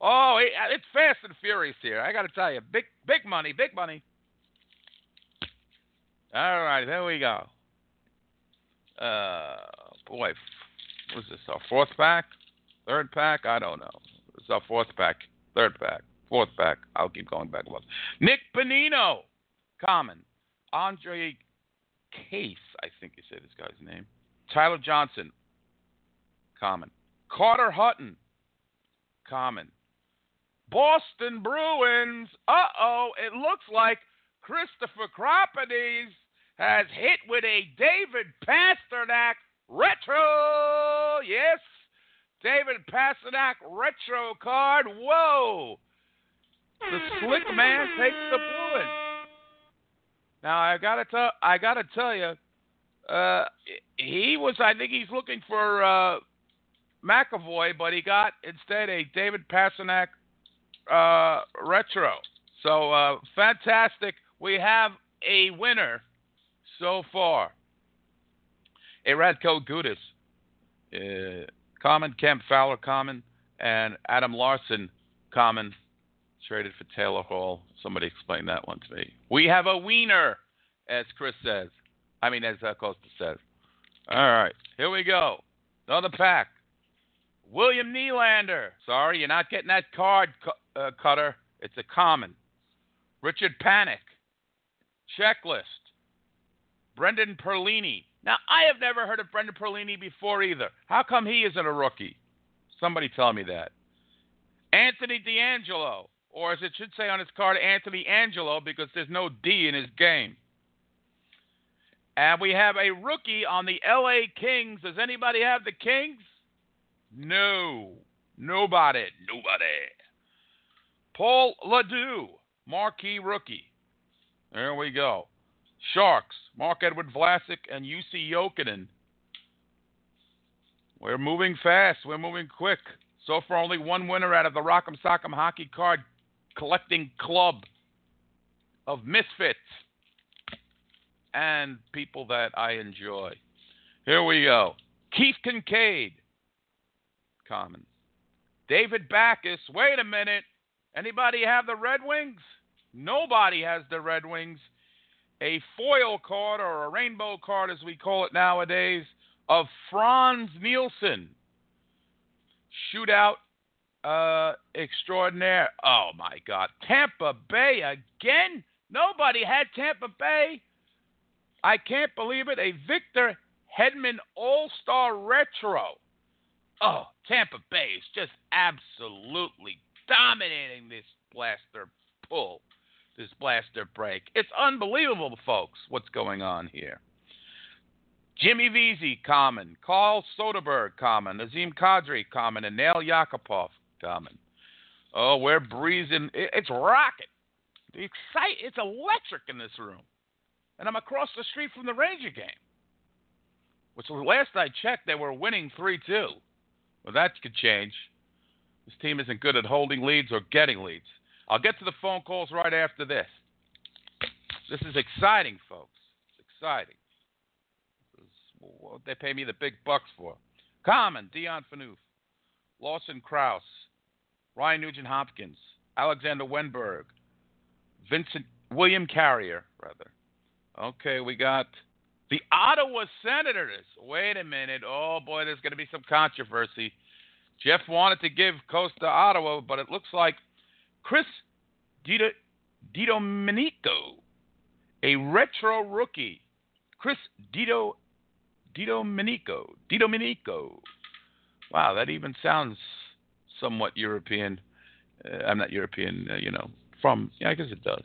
Oh, it's fast and furious here. I got to tell you, big, big money, big money. All right, there we go. Uh, boy, what is this? Our fourth pack, third pack? I don't know. It's our fourth pack, third pack, fourth pack. I'll keep going back forth. Nick Bonino, common. Andre Case, I think you say this guy's name. Tyler Johnson, common. Carter Hutton, common. Boston Bruins. Uh oh, it looks like Christopher Croppies has hit with a David Pastrnak retro. Yes, David Pastrnak retro card. Whoa. The slick man takes the Bruins. Now I gotta tell I gotta tell you, uh, he was I think he's looking for uh, McAvoy, but he got instead a David Pastrnak uh, retro. So uh, fantastic. We have a winner so far. A Radko Gudas, uh, common, Cam Fowler common, and Adam Larsson common, traded for Taylor Hall. Somebody explain that one to me. We have a wiener, as Chris says. I mean, as uh, Costa says. All right, here we go. Another pack. William Nylander. Sorry, you're not getting that card cu- uh, cutter. It's a common. Richard Panik. Checklist. Brendan Perlini. Now, I have never heard of Brendan Perlini before either. How come he isn't a rookie? Somebody tell me that. Anthony DeAngelo, or as it should say on his card, Anthony Angelo, because there's no D in his game. And we have a rookie on the LA Kings. Does anybody have the Kings? No. Nobody. Nobody. Paul LaDue, marquee rookie. There we go. Sharks, Mark Edward Vlasic and Jussi Jokinen. We're moving fast. We're moving quick. So far, only one winner out of the Rock'em Sock'em Hockey Card Collecting Club of misfits and people that I enjoy. Here we go. Keith Kinkaid, common. David Backes, Wait a minute. Anybody have the Red Wings? Nobody has the Red Wings. A foil card or a rainbow card, as we call it nowadays, of Frans Nielsen. Shootout uh, extraordinaire. Oh my God. Tampa Bay again? Nobody had Tampa Bay. I can't believe it. A Victor Hedman All Star Retro. Oh, Tampa Bay is just absolutely dominating this blaster pull, this blaster break. It's unbelievable, folks, what's going on here. Jimmy Vesey, common. Carl Soderberg, common. Nazem Kadri, common. And Nail Yakupov, common. Oh, we're breezing. It's rocket. The excite. It's electric in this room. And I'm across the street from the Ranger game. Which last I checked, they were winning 3 2. Well, that could change. This team isn't good at holding leads or getting leads. I'll get to the phone calls right after this. This is exciting, folks. It's exciting. This is what they pay me the big bucks for. Common, Dion Phaneuf, Lawson Crouse, Ryan Nugent Hopkins, Alexander Wennberg, Vincent William Carrier, rather. Okay, we got the Ottawa Senators. Wait a minute. Oh boy, there's going to be some controversy. Jeff wanted to give Costa Ottawa, but it looks like Chris Dito, DiDomenico, a retro rookie. Chris Dito DiDomenico. DiDomenico. Wow, that even sounds somewhat European. Uh, I'm not European, uh, you know, from, yeah, I guess it does.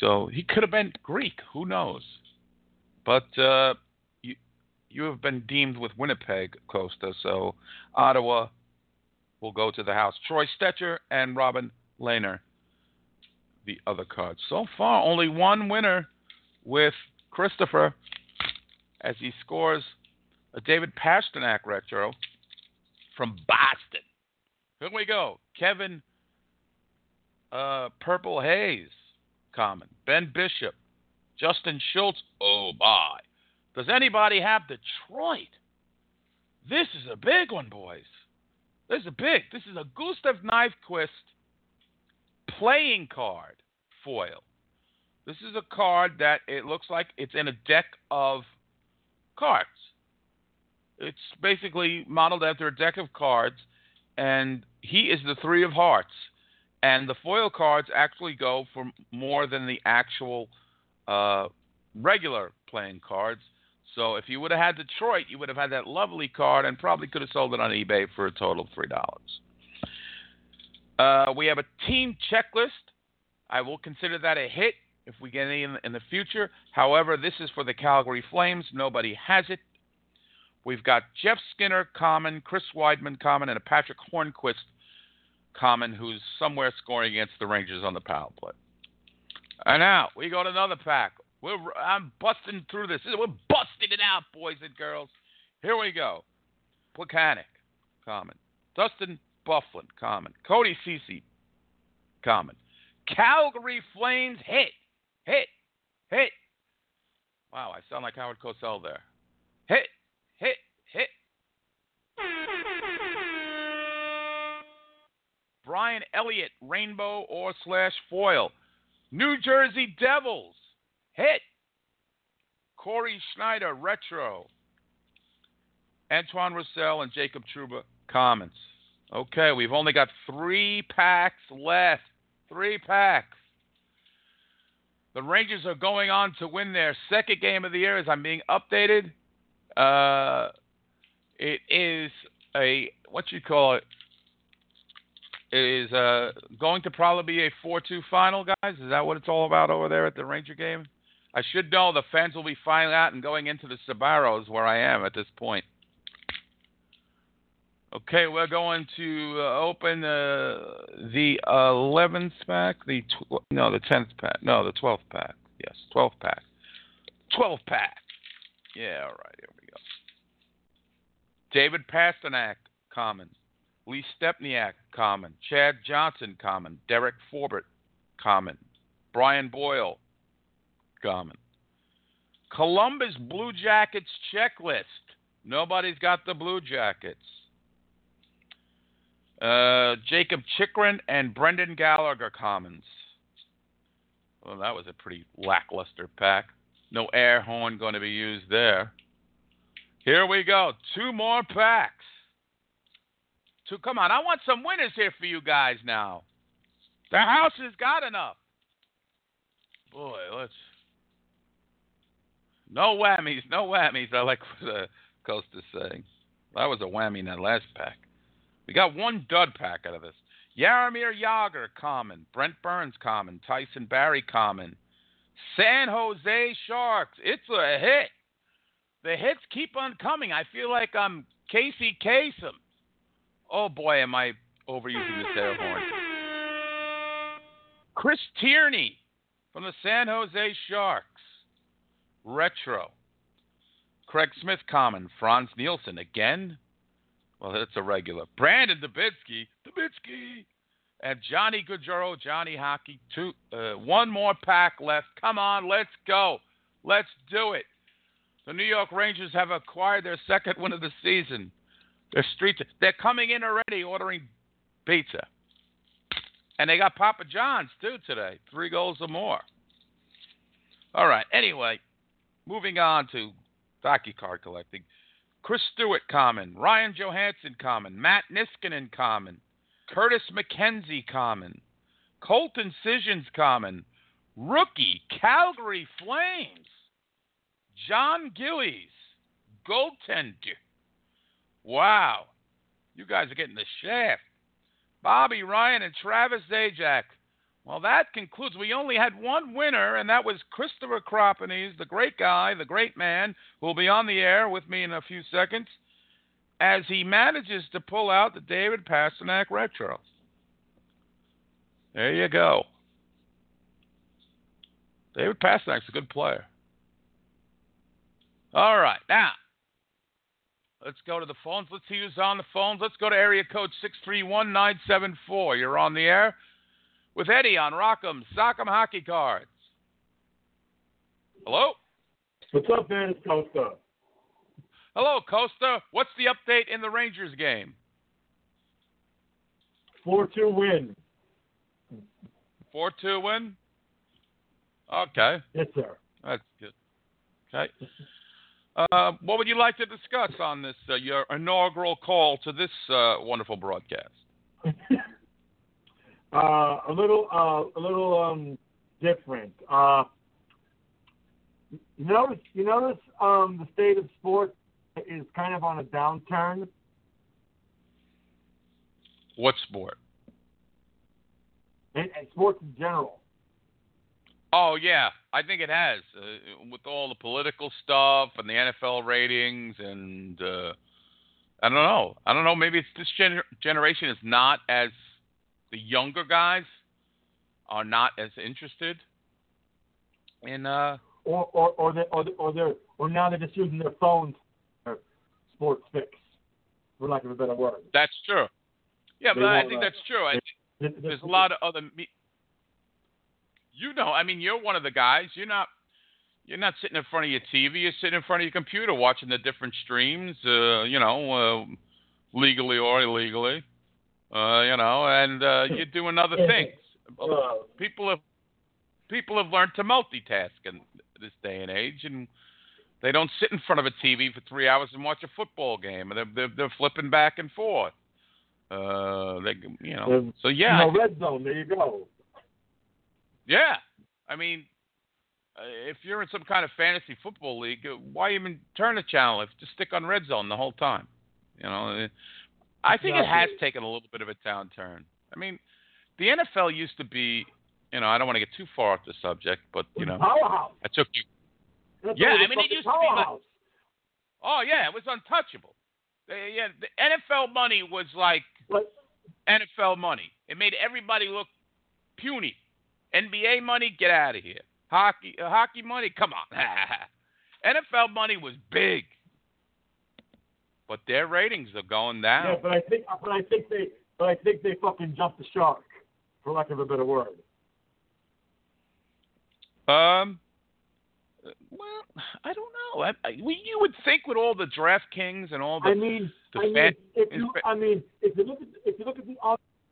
So he could have been Greek. Who knows? But uh, you, you have been deemed with Winnipeg, Costa. So Ottawa will go to the house. Troy Stecher and Robin Lehner, the other cards. So far, only one winner with Christopher as he scores a David Pastrnak retro from Boston. Here we go. Kevin uh, Purple Hayes, common. Ben Bishop, Justin Schultz. Oh my! Does anybody have Detroit? This is a big one, boys. This is a big. This is a Gustav Nyquist playing card foil. This is a card that it looks like it's in a deck of cards. It's basically modeled after a deck of cards, and he is the three of hearts. And the foil cards actually go for more than the actual uh, regular playing cards. So if you would have had Detroit, you would have had that lovely card and probably could have sold it on eBay for a total of three dollars. Uh, we have a team checklist. I will consider that a hit if we get any in, in the future. However, this is for the Calgary Flames. Nobody has it. We've got Jeff Skinner, common, Chris Wideman common, and a Patric Hornqvist, common, who's somewhere scoring against the Rangers on the power play. And now we got another pack. We're, I'm busting through this. We're busting it out, boys and girls. Here we go. Plekanec, common. Dustin Byfuglien, common. Cody Ceci, common. Calgary Flames hit, hit, hit. Wow, I sound like Howard Cosell there. Hit, hit, hit. Brian Elliott, rainbow or slash foil. New Jersey Devils, hit. Cory Schneider, retro. Antoine Roussel and Jacob Trouba, comments. Okay, we've only got three packs left. Three packs. The Rangers are going on to win their second game of the year as I'm being updated. Uh, it is a, what you call it? It is uh, going to probably be a 4 2 final, guys. Is that what it's all about over there at the Ranger game? I should know the fans will be finding out and going into the Sbarros where I am at this point. Okay, we're going to uh, open uh, the 11th pack, the tw- no, the 10th pack, no, the 12th pack. Yes, 12th pack. 12th pack. Yeah, all right, here. David Pastrnak, common. Lee Stempniak, common. Chad Johnson, common. Derek Forbort, common. Brian Boyle, common. Columbus Blue Jackets checklist. Nobody's got the Blue Jackets. Uh, Jakob Chychrun and Brendan Gallagher commons. Well, that was a pretty lackluster pack. No air horn going to be used there. Here we go. Two more packs. Two. Come on, I want some winners here for you guys now. The house has got enough. Boy, let's. No whammies, no whammies. I like what uh, Costa's saying. That was a whammy in that last pack. We got one dud pack out of this. Jaromir Jagr, common. Brent Burns, common. Tyson Barrie, common. San Jose Sharks. It's a hit. The hits keep on coming. I feel like I'm Casey Kasem. Oh boy, am I overusing this air horn. Chris Tierney from the San Jose Sharks. Retro. Craig Smith, common. Frans Nielsen again. Well, that's a regular. Brandon Dubinsky, Dubinsky, and Johnny Gaudreau, Johnny Hockey. Two, uh, one more pack left. Come on, let's go. Let's do it. The New York Rangers have acquired their second win of the season. They're street. They're coming in already ordering pizza, and they got Papa John's too today. Three goals or more. All right. Anyway, moving on to hockey card collecting. Chris Stewart common, Ryan Johansen common, Matt Niskanen common, Curtis McKenzie common, Colton Sissons common, rookie Calgary Flames, John Gillies, goaltender. Wow, you guys are getting the shaft. Bobby Ryan and Travis Zajac well, that concludes. We only had one winner, and that was Christopher Kropenes, the great guy, the great man, who will be on the air with me in a few seconds, as he manages to pull out the David Pastrnak retro. There you go. David Pastrnak's a good player. All right, now let's go to the phones. Let's see who's on the phones. Let's go to area code six three one nine seven four. You're on the air with Eddie on Rock'em Sock'em Hockey Cards. Hello? What's up, man? It's Costa. Hello, Costa. What's the update in the Rangers game? 4 2 win. 4 2 win? Okay. Yes, sir. That's good. Okay. Uh, what would you like to discuss on this, uh, your inaugural call to this uh, wonderful broadcast? uh, a little uh, a little um, different. Uh, you notice you notice um, the state of sports is kind of on a downturn. What sport? and, and sports in general. Oh yeah, I think it has uh, with all the political stuff and the NFL ratings and uh, I don't know. I don't know. Maybe it's this gener- generation is not as the younger guys are not as interested in uh or or or they or, they, or they're or now they're just using their phones for sports fix, for lack of a better word. That's true. Yeah, They but I think that's true. I think there's a lot of other. Me- you know, I mean, you're one of the guys. You're not. You're not sitting in front of your TV. You're sitting in front of your computer watching the different streams. Uh, you know, uh, legally or illegally. Uh, you know, and uh, you're doing other things. People have people have learned to multitask in this day and age, and they don't sit in front of a TV for three hours and watch a football game. They're they're, they're flipping back and forth. Uh, they, you know, so yeah, know, red zone. There you go. Yeah. I mean, uh, if you're in some kind of fantasy football league, uh, why even turn the channel? If just stick on red zone the whole time. You know, uh, I think it has taken a little bit of a downturn. I mean, the NFL used to be. You know, I don't want to get too far off the subject, but you know, powerhouse. I took you. That's Yeah, I mean, it used to be like- powerhouse. Oh yeah, it was untouchable. Uh, yeah, the NFL money was like But NFL money. It made everybody look puny. NBA money, get out of here. Hockey, uh, hockey money, come on. NFL money was big, but their ratings are going down. yeah, but I think but I think they but I think they fucking jumped the shark, for lack of a better word. Um, well, I don't know. I, I, you would think with all the DraftKings and all the I mean, the I mean, fan- if you, I mean, if you look at if you look at the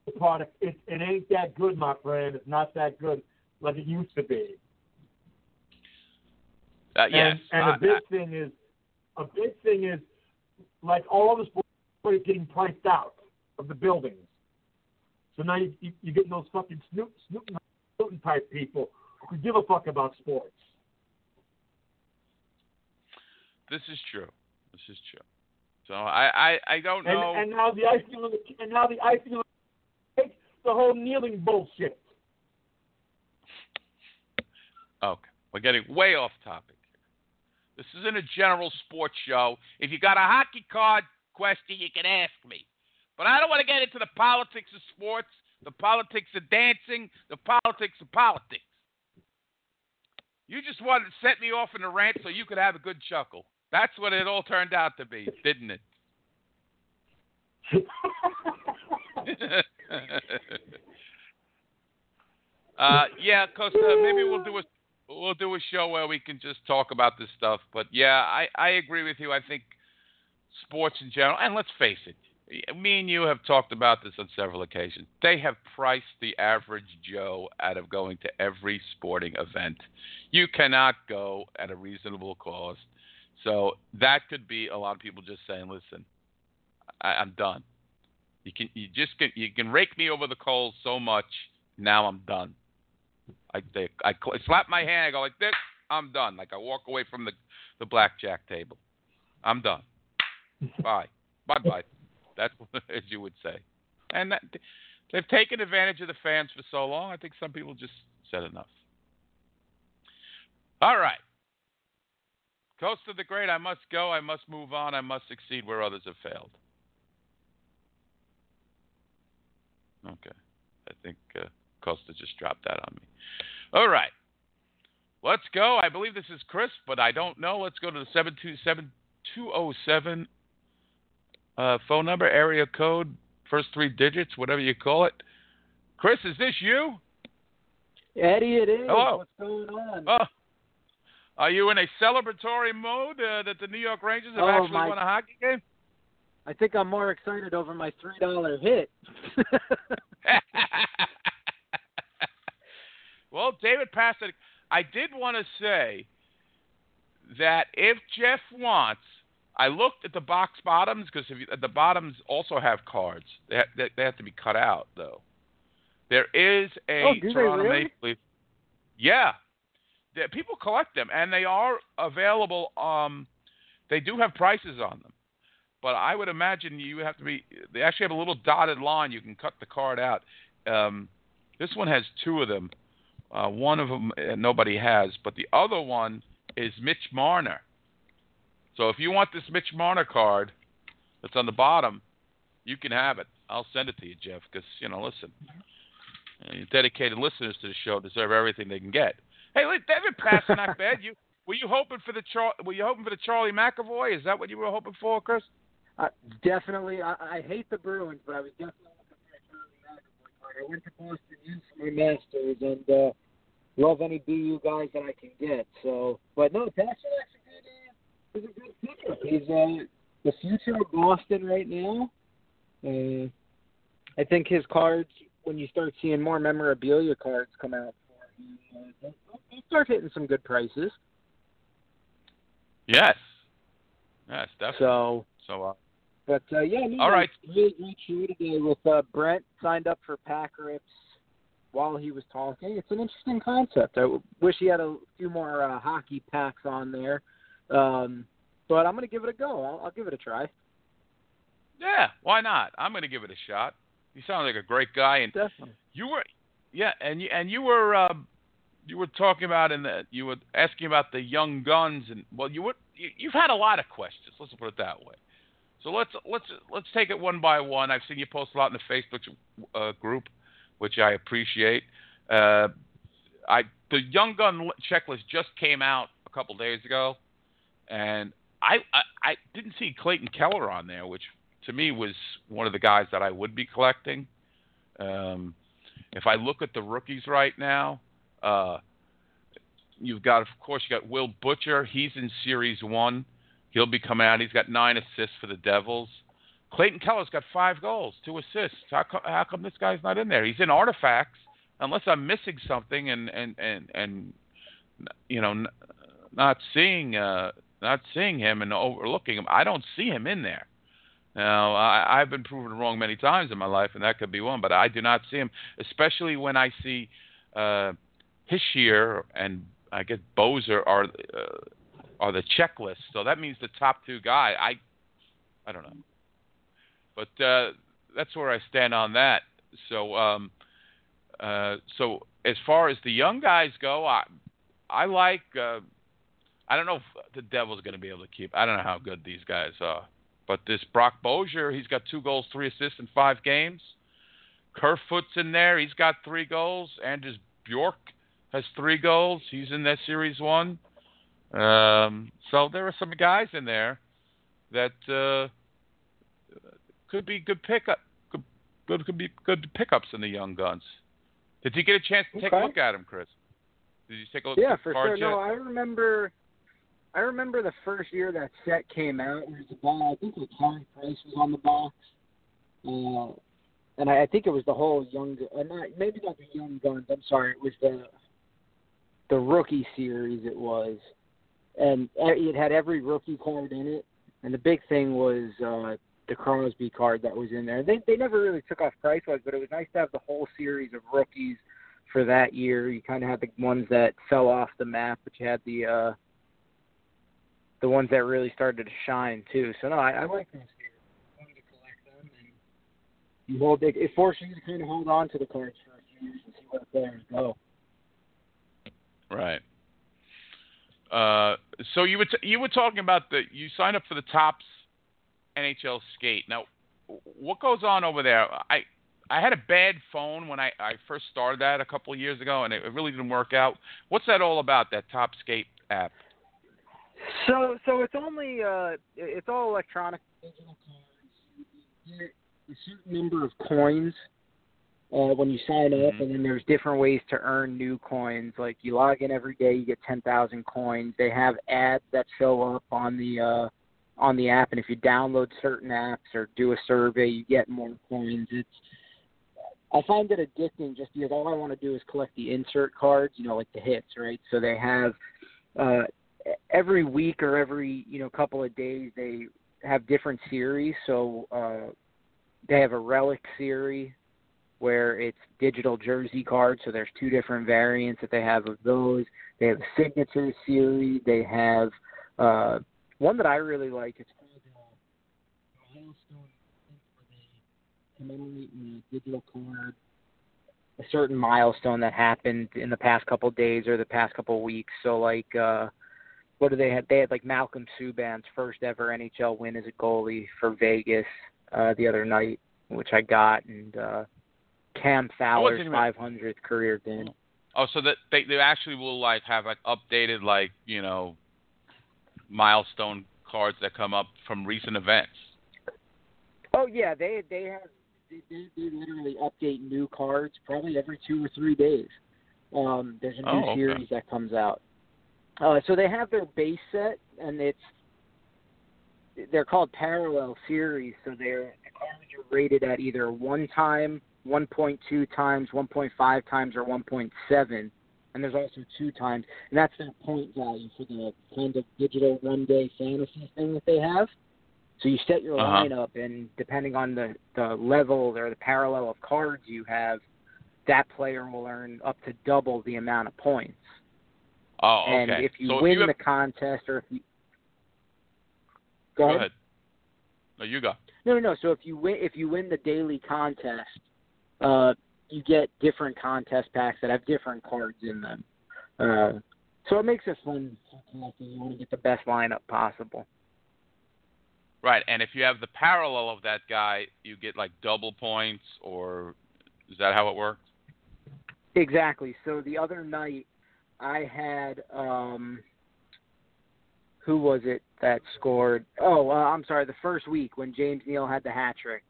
other product, it it ain't that good, my friend. It's not that good like it used to be. uh, yes, And, and I- a big thing is, a big thing is, like all the sports are getting priced out of the buildings. So now you, you, you're getting those fucking snoop, snoop, Newton type people who give a fuck about sports. this is true. This is true. So I, I, I don't And know. and now the icing on the and now the icing on the whole kneeling bullshit. Okay, we're getting way off topic here. This isn't a general sports show. If you got a hockey card question, you can ask me. But I don't want to get into the politics of sports, the politics of dancing, the politics of politics. You just wanted to set me off in a rant so you could have a good chuckle. That's what it all turned out to be, didn't it? uh, yeah, Costa. Maybe we'll do a we'll do a show where we can just talk about this stuff. But yeah, I I agree with you. I think sports in general, and let's face it, me and you have talked about this on several occasions. They have priced the average Joe out of going to every sporting event. You cannot go at a reasonable cost. So that could be a lot of people just saying, "Listen, I, I'm done. You can you just can you can rake me over the coals so much. Now I'm done. I they, I slap my hand. I go like this. I'm done. Like I walk away from the the blackjack table. I'm done. Bye. Bye bye. That's what, as you would say. And that, they've taken advantage of the fans for so long. I think some people just said enough. All right. Coast of the Great, I must go. I must move on. I must succeed where others have failed. Okay. I think uh, Costa just dropped that on me. All right. Let's go. I believe this is Chris, but I don't know. Let's go to the 727 207 uh, phone number, area code, first three digits, whatever you call it. Chris, is this you? Eddie, it is. Hello. What's going on? Oh, are you in a celebratory mode uh, that the New York Rangers have Oh, actually my- won a hockey game? I think I'm more excited over my three dollar hit. well, David Pastrnak, I did want to say that if Jeff wants, I looked at the box bottoms because the bottoms also have cards. They, ha- they, they have to be cut out though. There is a Oh, Toronto really? Maple Leaf. Yeah, people collect them, and they are available. Um, they do have prices on them, but I would imagine you have to be. They actually have a little dotted line. You can cut the card out. Um, This one has two of them. Uh, one of them uh, nobody has, but the other one is Mitch Marner. So if you want this Mitch Marner card that's on the bottom, you can have it. I'll send it to you, Jeff, because you know, listen, uh, dedicated listeners to the show deserve everything they can get. Hey, look, David Pastrnak, bad. You were you hoping for the Char- were you hoping for the Charlie McAvoy? Is that what you were hoping for, Chris? Uh, definitely, I, I hate the Bruins, but I was definitely looking for a Charlie McAvoy card. I went to Boston U for my Masters and uh, love any BU guys that I can get. So, but no, Pastrnak's a good, uh, is a good pickup. He's uh, the future of Boston right now. Uh, I think his cards, when you start seeing more memorabilia cards come out for him, uh, they'll, they'll start hitting some good prices. Yes. Yes, definitely. So, So, uh, but uh, yeah, no, All right. really great show today with uh, Brent signed up for Pack Rips while he was talking. It's an interesting concept. I wish he had a few more uh, hockey packs on there, um, but I'm going to give it a go. I'll, I'll give it a try. yeah, why not? I'm going to give it a shot. You sound like a great guy, and Definitely. you were, yeah, and you and you were, um, you were talking about in the, you were asking about the young guns, and well, you would, you, you've had a lot of questions. Let's put it that way. So let's let's let's take it one by one. I've seen you post a lot in the Facebook uh, group, which I appreciate. Uh, I the young gun checklist just came out a couple days ago, and I, I I didn't see Clayton Keller on there, which to me was one of the guys that I would be collecting. Um, if I look at the rookies right now, uh, you've got of course you got Will Butcher. He's in Series One. He'll be coming out. He's got nine assists for the Devils. Clayton Keller's got five goals, two assists. How, co- how come this guy's not in there? He's in artifacts, unless I'm missing something and and and and you know n- not seeing uh, not seeing him and overlooking him. I don't see him in there. Now I, I've been proven wrong many times in my life, and that could be one. But I do not see him, especially when I see uh, Hischier and I guess Boeser are uh, are the checklist. So that means the top two guy. I I don't know, but uh, that's where I stand on that. So um, uh, so as far as the young guys go, I I like. Uh, I don't know if the Devils going to be able to keep. I don't know how good these guys are, but this Brock Boeser, he's got two goals, three assists in five games. Kerfoot's in there. He's got three goals. Anders Bjork has three goals. He's in that series one. Um, so there are some guys in there that uh, could be good pickup. Could, could could be good pickups in the young guns. Did you get a chance to take a look at them, Chris? Did you take a look Yeah, at for sure. No, I remember. I remember the first year that set came out. It was a ball. I think the Carey Price was on the box, uh, and I, I think it was the whole young. Uh, not maybe not the young guns. I'm sorry. It was the the rookie series. It was, and it had every rookie card in it. And the big thing was uh, the Crosby card that was in there. They they never really took off price wise, but it was nice to have the whole series of rookies for that year. You kind of had the ones that fell off the map, but you had the uh, the ones that really started to shine too. So no, I, I like them, and you hold it. It forces you to kind of hold on to the cards for a few years and see where the players go. Right. Uh, so you were t- you were talking about the you signed up for the Topps NHL skate. Now, what goes on over there? I I had a bad phone when I, I first started that a couple of years ago, and it, it really didn't work out. What's that all about? That Topps Skate app? So so it's only uh it's all electronic digital cards. You get a certain number of coins uh when you sign up Mhm. and then there's different ways to earn new coins. Like you log in every day you get ten thousand coins. They have ads that show up on the uh on the app and if you download certain apps or do a survey you get more coins. It's I find it addicting just because all I want to do is collect the insert cards, you know, like the hits, right? So they have uh every week or every you know couple of days they have different series so uh they have a relic series where it's digital jersey cards so there's two different variants that they have of those they have a signature series they have uh one that i really like it's called uh, milestone they commemorate in digital card a certain milestone that happened in the past couple of days or the past couple of weeks. So like uh what do they have? They had like Malcolm Subban's first ever NHL win as a goalie for Vegas uh the other night, which I got and uh Cam Fowler's even- 500th career win. Oh, so that they they actually will like have like updated like you know milestone cards that come up from recent events. Oh yeah, they they have they, they, they literally update new cards probably every two or three days. Um, there's a new Oh, okay. series that comes out. Uh, so they have their base set, and it's they're called parallel series. So they're the cards are rated at either one time, 1.2 times, 1.5 times, or 1.7. And there's also two times, and that's their point value for the kind of digital one day fantasy thing that they have. So you set your Uh-huh. lineup, and depending on the the level or the parallel of cards you have, that player will earn up to double the amount of points. Oh, okay. And if you so win if you have, the contest, or if you go ahead. No, you go. No, no, no. So if you win, if you win the daily contest, uh, you get different contest packs that have different cards in them. Uh, so it makes it fun. You want to get the best lineup possible. Right, and if you have the parallel of that guy, you get like double points, or is that how it works? Exactly. So the other night, I had um, who was it that scored? Oh, uh, I'm sorry. The first week when James Neal had the hat trick,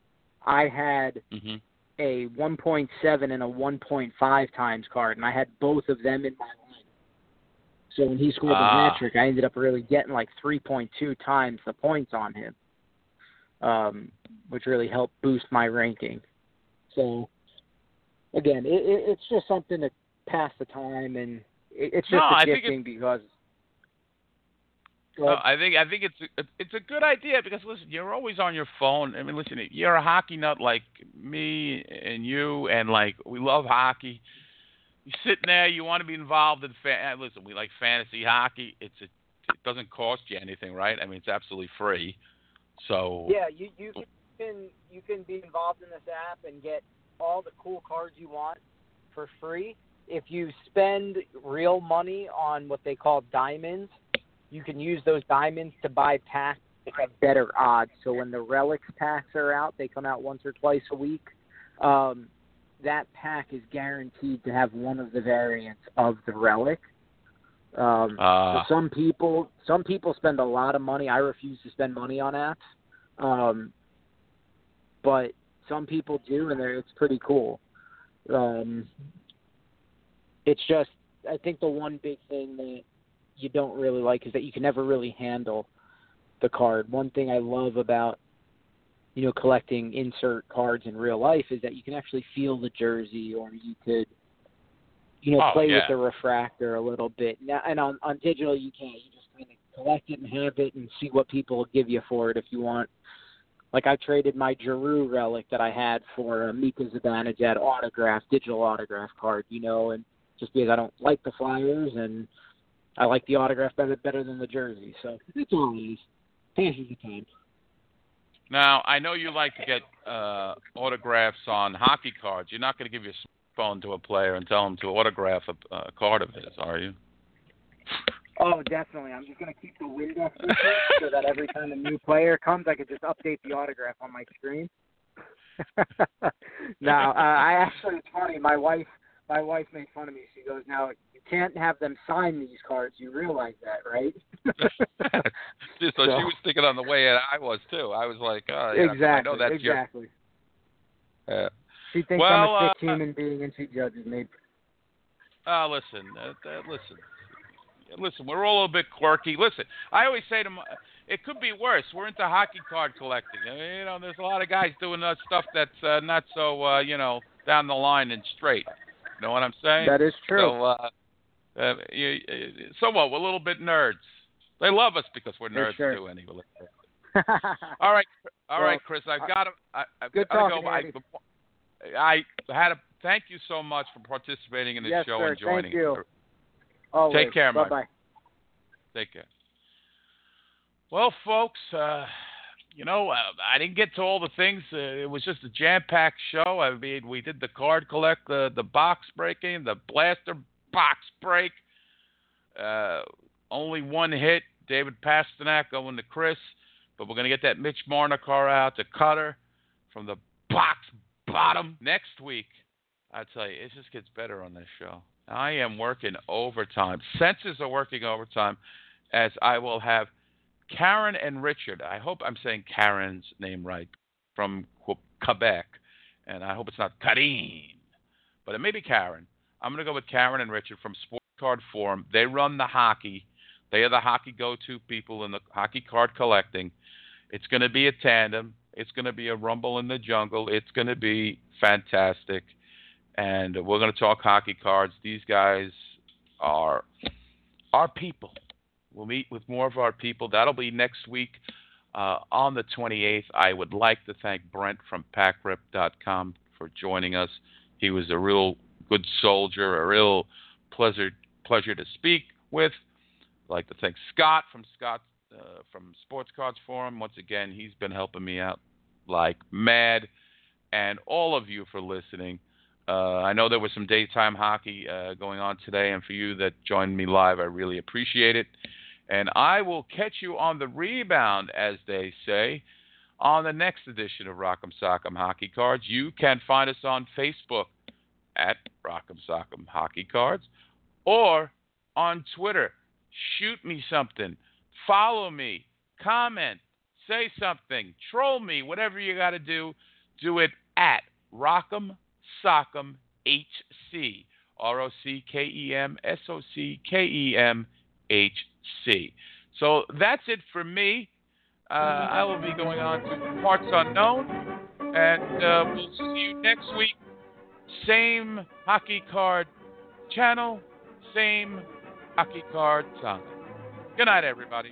I had hmm a 1.7 and a 1.5 times card, and I had both of them in my line. So when he scored the Ah. hat trick, I ended up really getting like 3.2 times the points on him, um, which really helped boost my ranking. So again, it, it, it's just something to pass the time, and it, it's just No, a I think gifting because. Go No. I think I think it's a, it's a good idea because listen, you're always on your phone. I mean, listen, you're a hockey nut like me and you, and like we love hockey. You're sitting there, you want to be involved in. Fa- uh, listen, we like fantasy hockey. It's a, it doesn't cost you anything, right? I mean, it's absolutely free. So Yeah, you you can you can be involved in this app and get all the cool cards you want for free. If you spend real money on what they call diamonds, you can use those diamonds to buy packs that have better odds. So when the relics packs are out, they come out once or twice a week. Um, that pack is guaranteed to have one of the variants of the relic. Um, uh, so some people some people spend a lot of money. I refuse to spend money on apps. Um but some people do and they're, it's pretty cool. Um it's just I think the one big thing that you don't really like is that you can never really handle the card. One thing I love about you know collecting insert cards in real life is that you can actually feel the jersey or you could you know Oh, play yeah. with the refractor a little bit. Now, and on on digital you can't. You just kind of collect it and have it and see what people will give you for it if you want. Like I traded my Giroux relic that I had for a Mika Zibanejad autograph, digital autograph card, you know, and just because I don't like the Flyers and I like the autograph better better than the jersey. So it's all it is. Passes the time. now I know you like to get uh, autographs on hockey cards. You're not going to give your phone to a player and tell him to autograph a, a card of his, are you? Oh, definitely. I'm just gonna keep the window feature so that every time a new player comes, I could just update the autograph on my screen. now, uh, I actually, it's funny. My wife, my wife made fun of me. She goes, "Now you can't have them sign these cards. You realize that, right?" so, So- she was thinking on the way and I was too. I was like, oh, yeah, exactly. I know that's exactly. your. Uh, She thinks Well, I'm a uh, sick human being, and she judges me. uh, listen, uh, uh, listen, listen. We're all a bit quirky. Listen, I always say to my, it could be worse. We're into hockey card collecting. I mean, you know, there's a lot of guys doing uh, stuff that's uh, not so, uh, you know, down the line and straight. You know what I'm saying? That is true. So, uh, uh, you, uh, somewhat, we're a little bit nerds. They love us because we're nerds sure. too, anyway. All right, all right, Well, Chris. I've got to. I, I've good got to talking, go. I, I had a thank you so much for participating in this Yes, show sir. and joining. Thank you. Always. Take care, Bye bye. Take care. Well, folks, uh, you know, uh, I didn't get to all the things. Uh, it was just a jam-packed show. I mean, we did the card collect, the the box breaking, the blaster box break. Uh, only one hit, David Pastrnak going to Chris, but we're gonna get that Mitch Marner car out to Cutter from the box bottom next week. I tell you, it just gets better on this show. I am working overtime. Senses are working overtime, as I will have Karen and Richard. I hope I'm saying Karen's name right from Quebec, and I hope it's not Karine, but it may be Karen. I'm going to go with Karen and Richard from Sports Card Forum. They run the hockey. They are the hockey go-to people in the hockey card collecting. It's going to be a tandem. It's going to be a rumble in the jungle. It's going to be fantastic, and we're going to talk hockey cards. These guys are our people. We'll meet with more of our people. That'll be next week uh, on the 28th. I would like to thank Brent from PackRip.com for joining us. He was a real good soldier, a real pleasure pleasure to speak with. I'd like to thank Scott from Scott uh, from Sports Cards Forum. Once again, he's been helping me out like mad, and all of you for listening. Uh, I know there was some daytime hockey uh, going on today, and for you that joined me live, I really appreciate it. And I will catch you on the rebound, as they say, on the next edition of Rock'em Sock'em Hockey Cards. You can find us on Facebook at Rock'em Sock'em Hockey Cards or on Twitter. Shoot me something. Follow me. Comment. Say something. Troll me. Whatever you got to do, do it at Rock'em Sock'em HC. R O C K E M S O C K E M H C. So that's it for me. Uh, I will be going on to Parts Unknown, and uh, we'll see you next week. Same hockey card channel, same hockey card song. Good night, everybody.